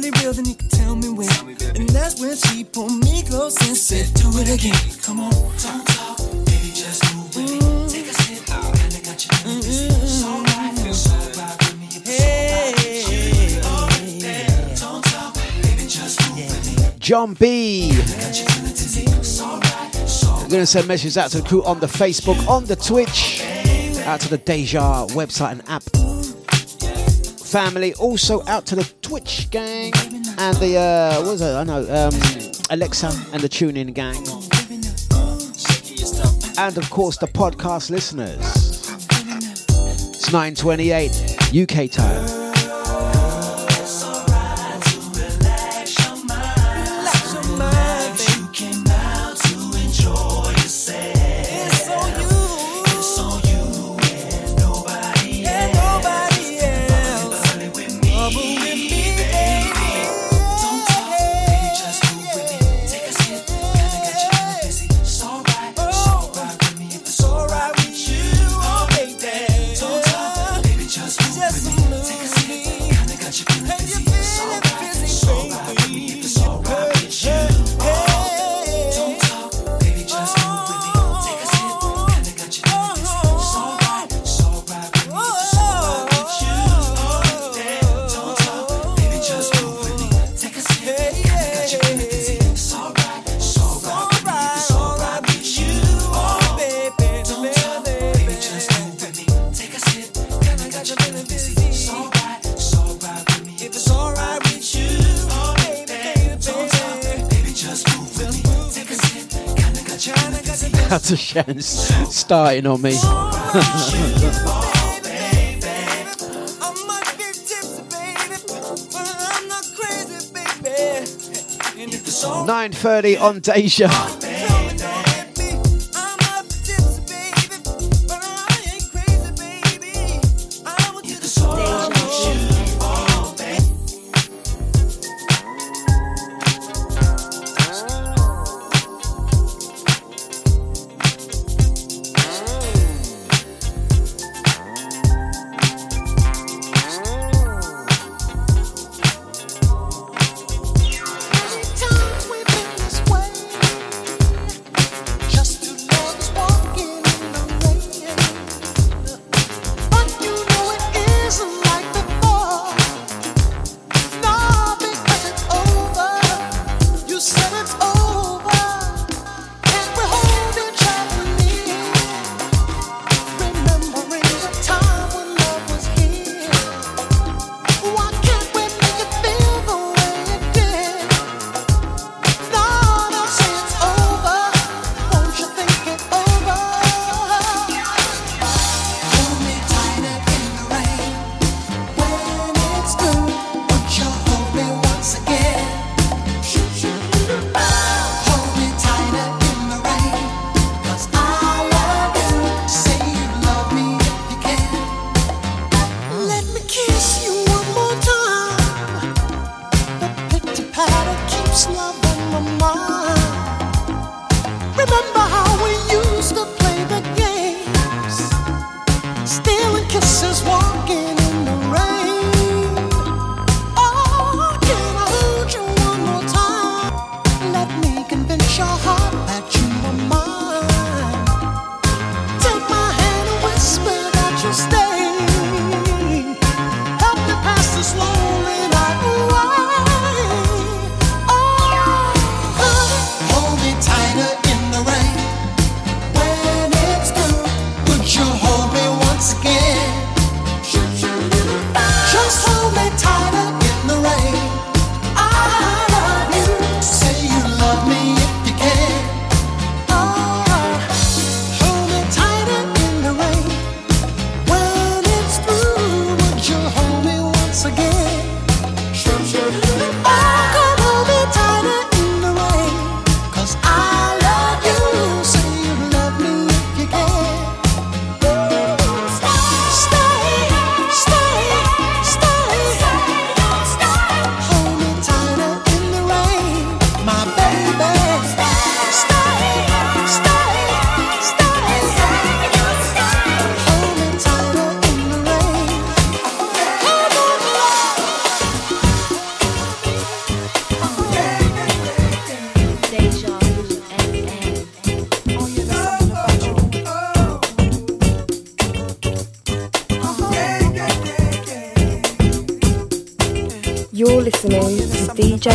really real, then you can tell me when. Tell me, and that's when she pulled me close and said, Do it again. Come on, don't talk, baby, just move with. Mm-hmm. Take a sip, I kinda got you mm-hmm. John B. I'm going to send messages out to the crew on the Facebook, on the Twitch, out to the Deja website and app family. Also out to the Twitch gang and the uh, what was it? I know um, Alexa and the Tune In gang, and of course the podcast listeners. It's 9:28 UK time. starting on me. Nine thirty on Deja.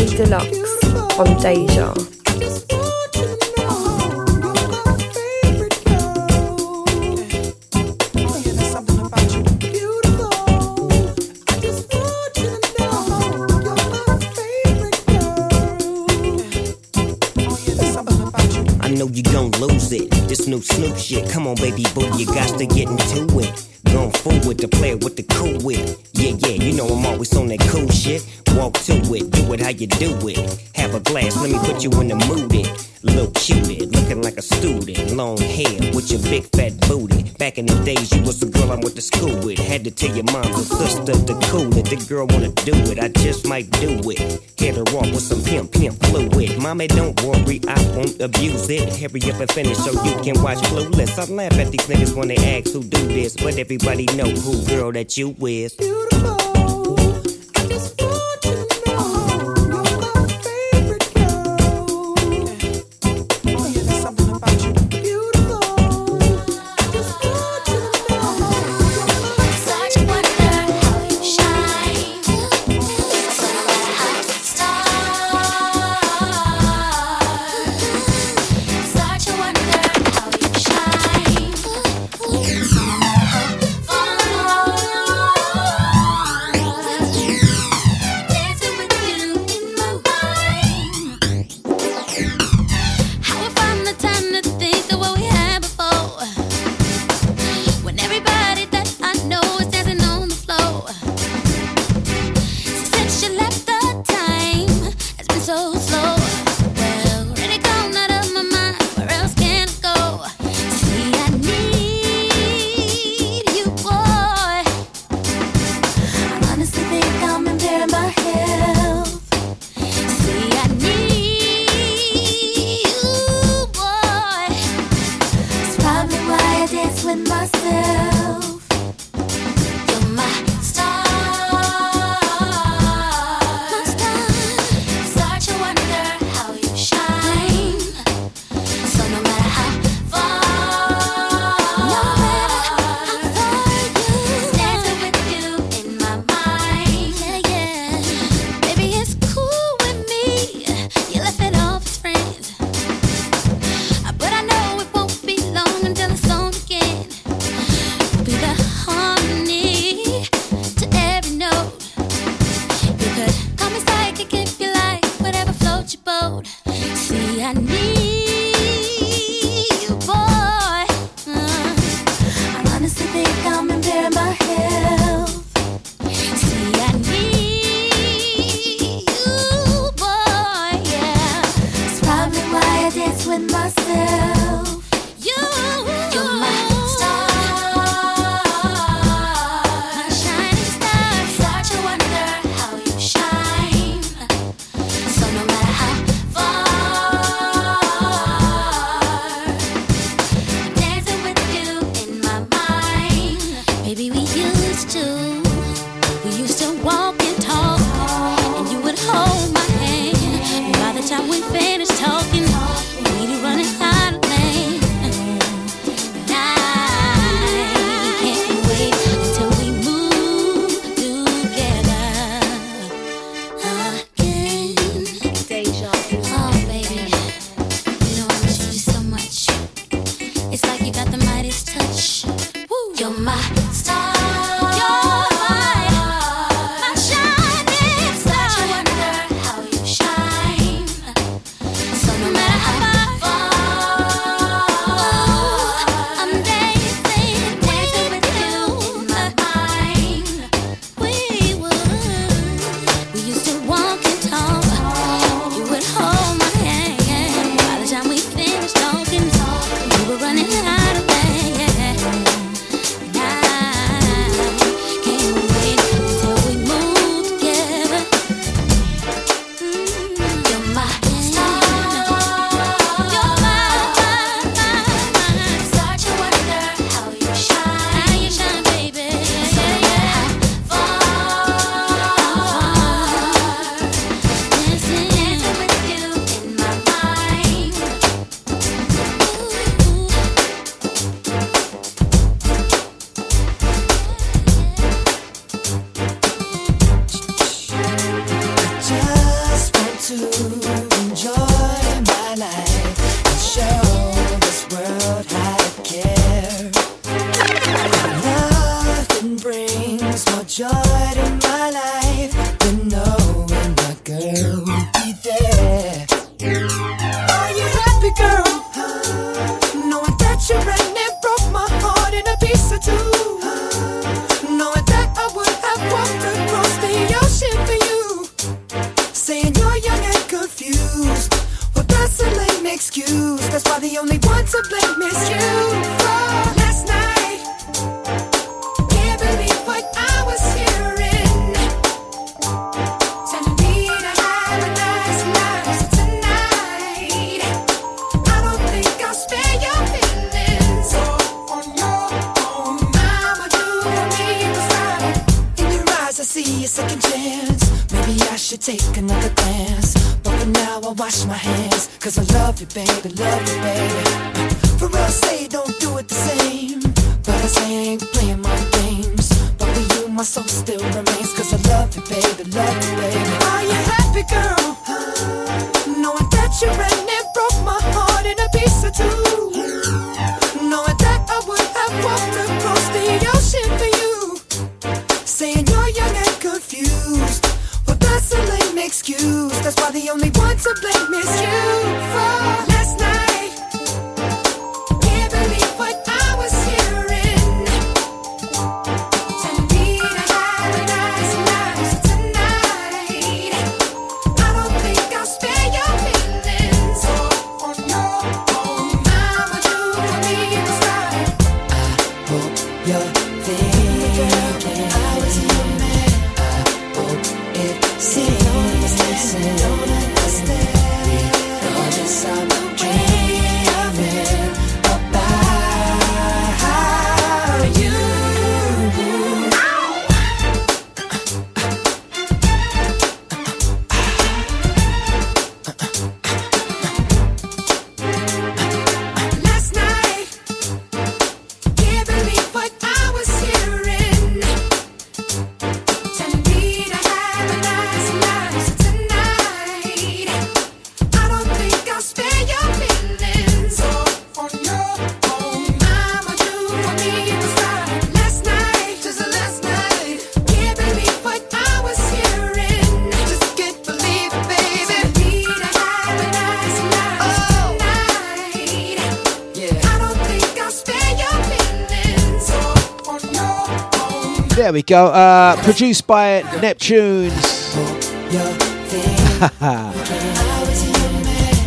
Dlux on Deja. you do it. Have a glass, let me put you in the mood. It. Little cupid, looking like a student. Long hair with your big fat booty. Back in the days, you was the girl I went to school with. Had to tell your mom and sister to cool it. The girl wanna do it, I just might do it. Hit her off with some pimp, pimp fluid. Mommy, don't worry, I won't abuse it. Hurry up and finish so you can watch Clueless. I laugh at these niggas when they ask who do this, but everybody know who girl that you is. love you, baby. Love we go. Uh, produced by Neptunes.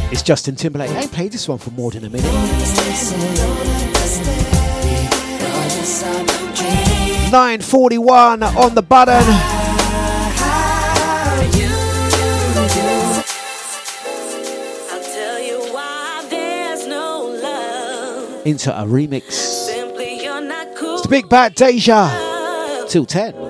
it's Justin Timberlake. I ain't played this one for more than a minute. Nine forty-one on the button. Into a remix. It's the big bad Deja till 10.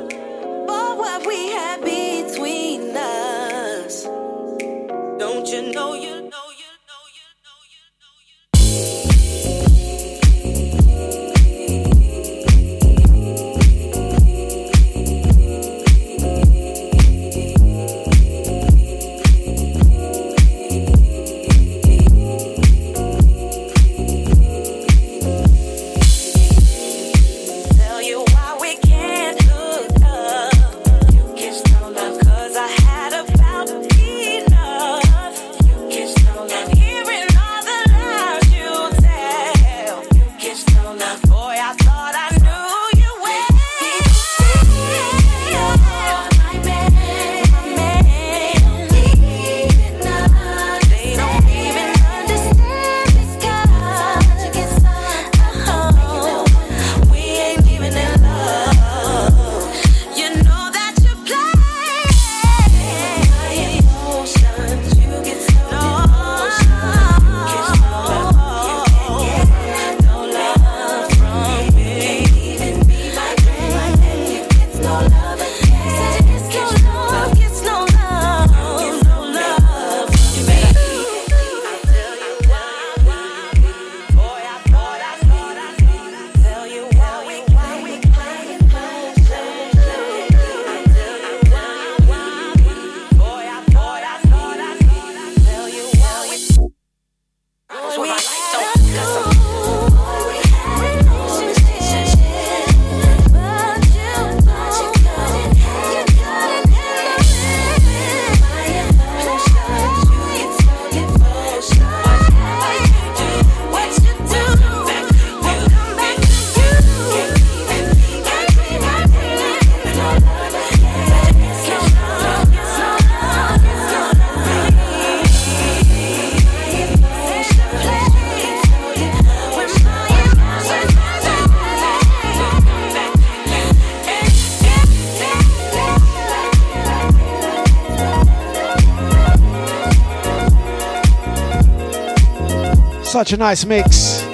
Such a nice mix.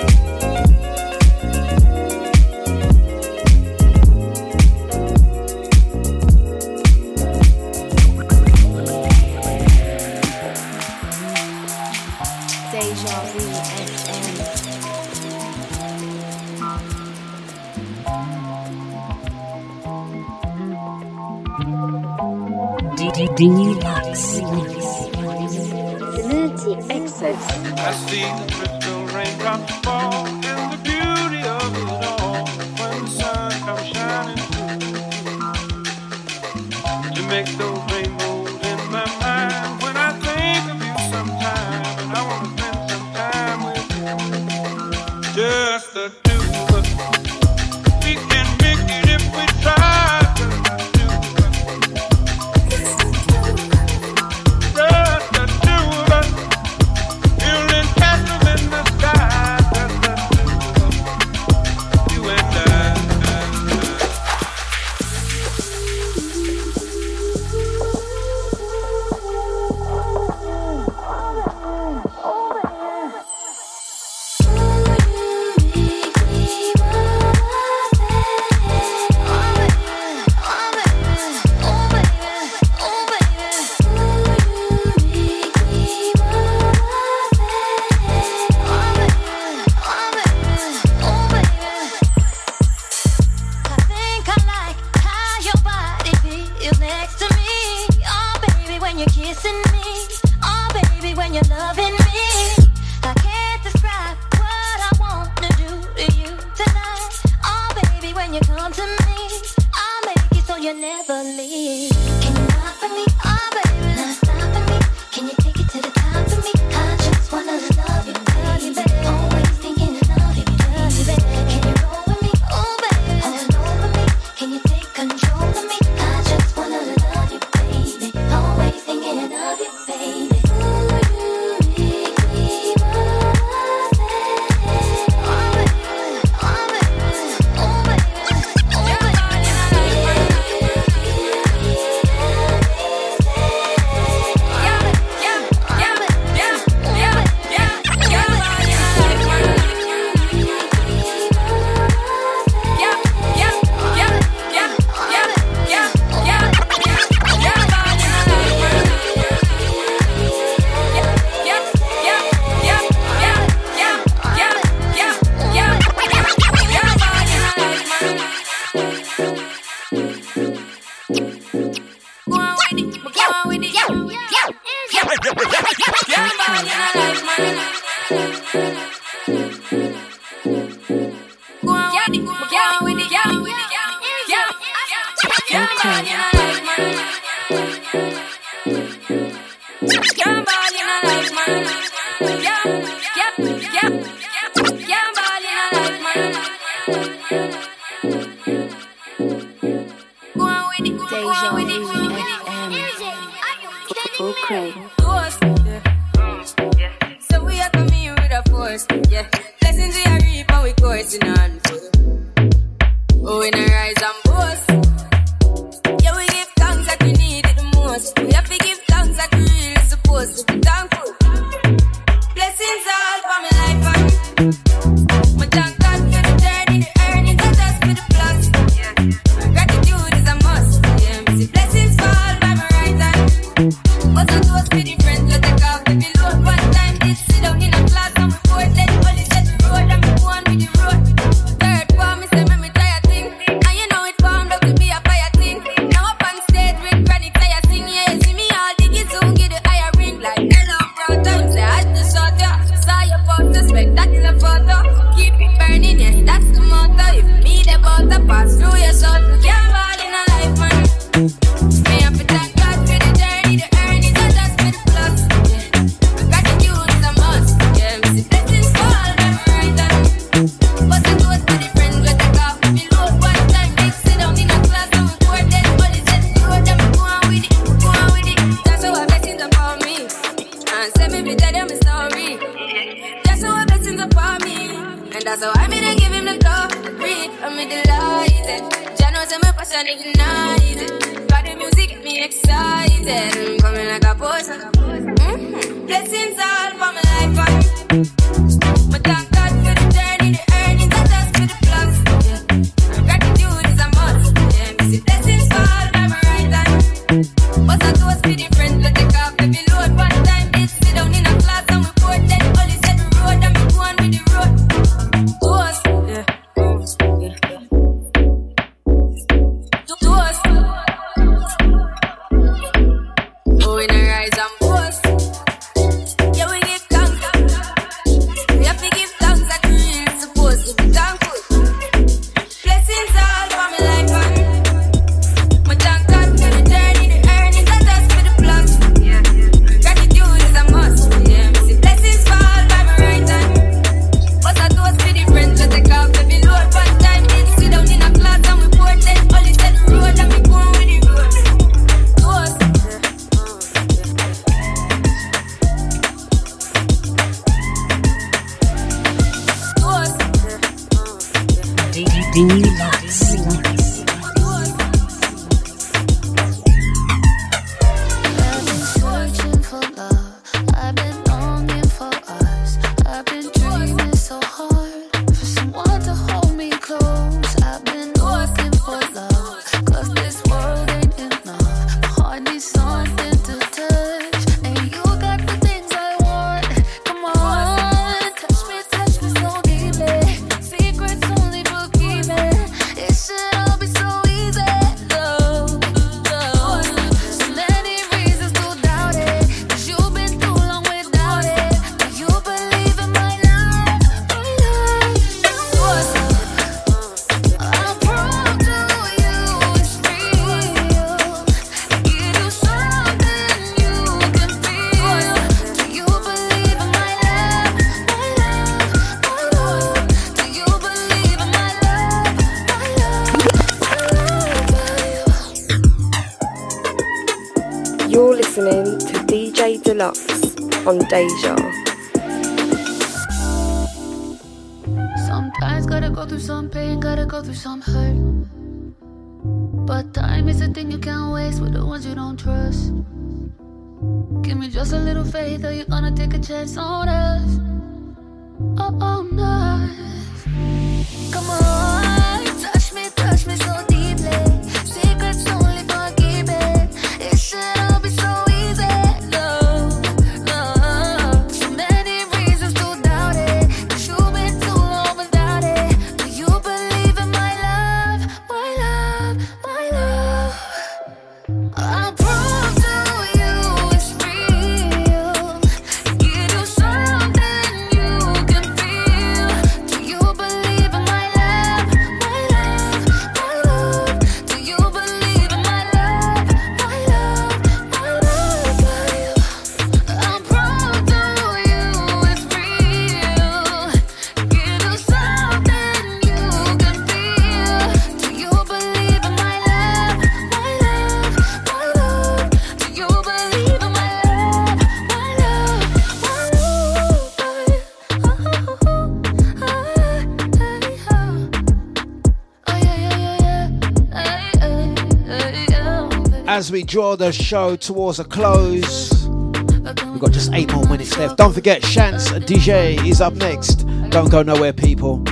we draw the show towards a close, we've got just eight more minutes left. Don't forget, Chance DJ is up next. Don't go nowhere, people.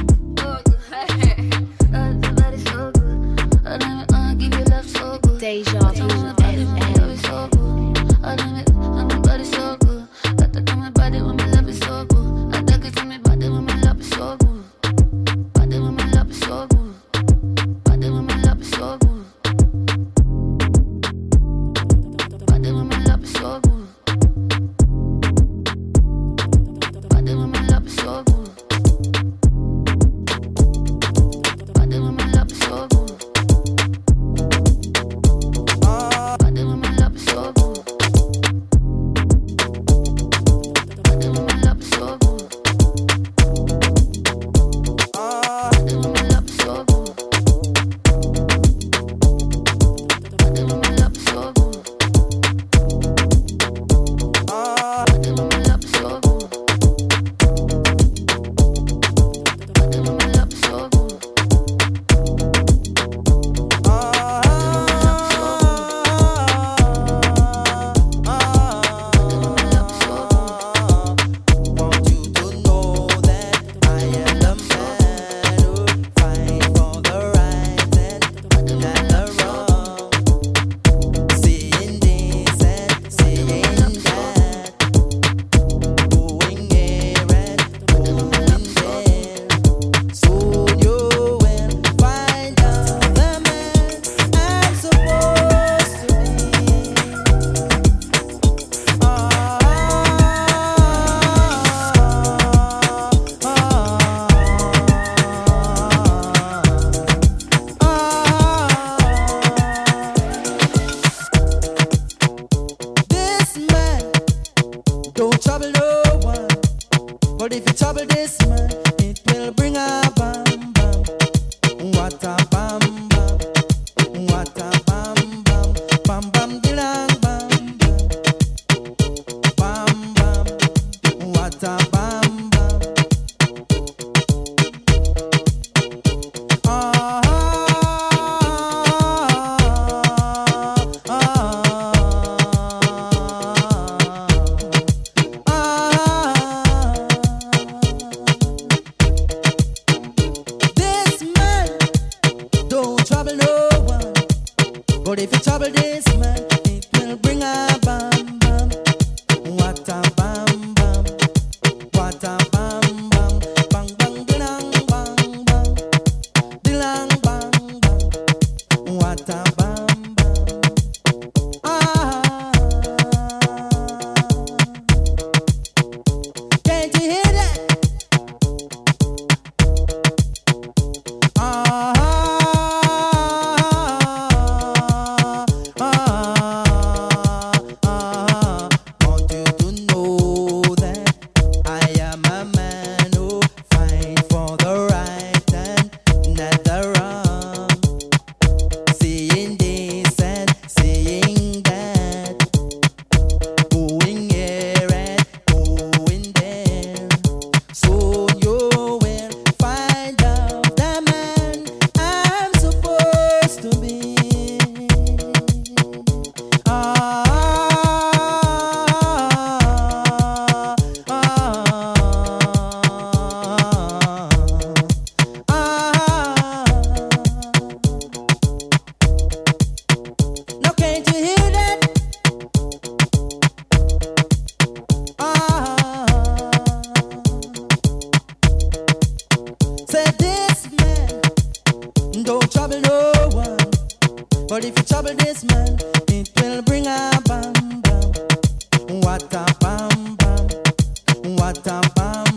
This man, it will bring a bam bam. What a bam bam. What a bam.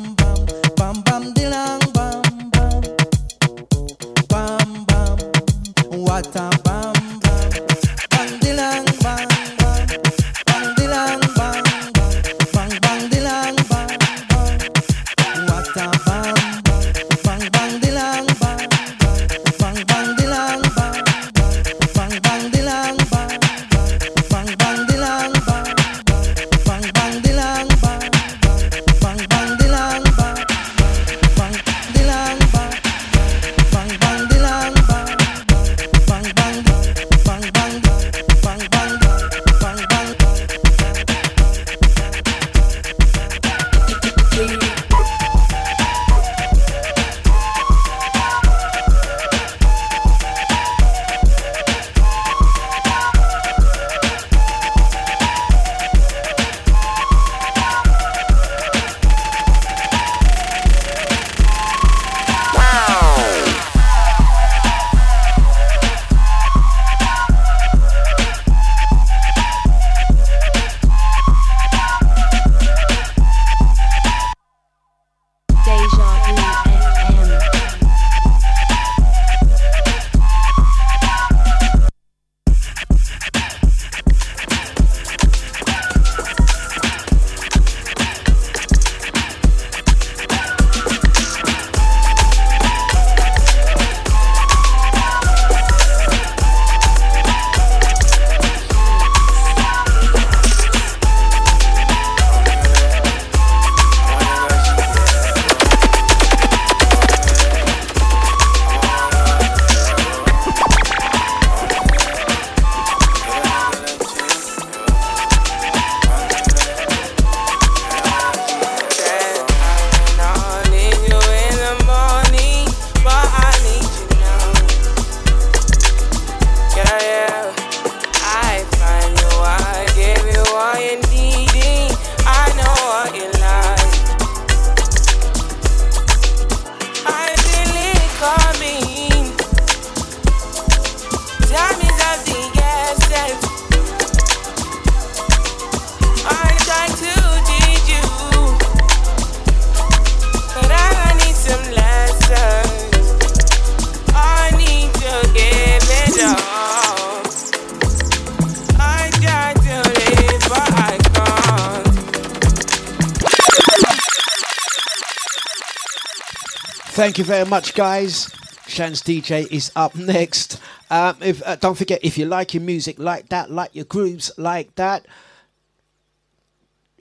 Thank you very much, guys. Shans DJ is up next. Um, if uh, don't forget, if you like your music like that, like your grooves like that,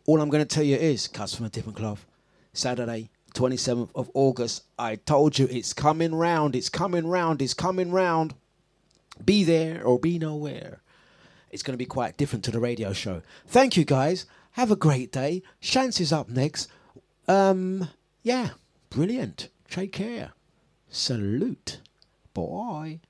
all I'm going to tell you is, cuts from a different cloth. Saturday, 27th of August. I told you it's coming round. It's coming round. It's coming round. Be there or be nowhere. It's going to be quite different to the radio show. Thank you, guys. Have a great day. Shans is up next. Um, yeah, brilliant. Take care. Salute. Bye.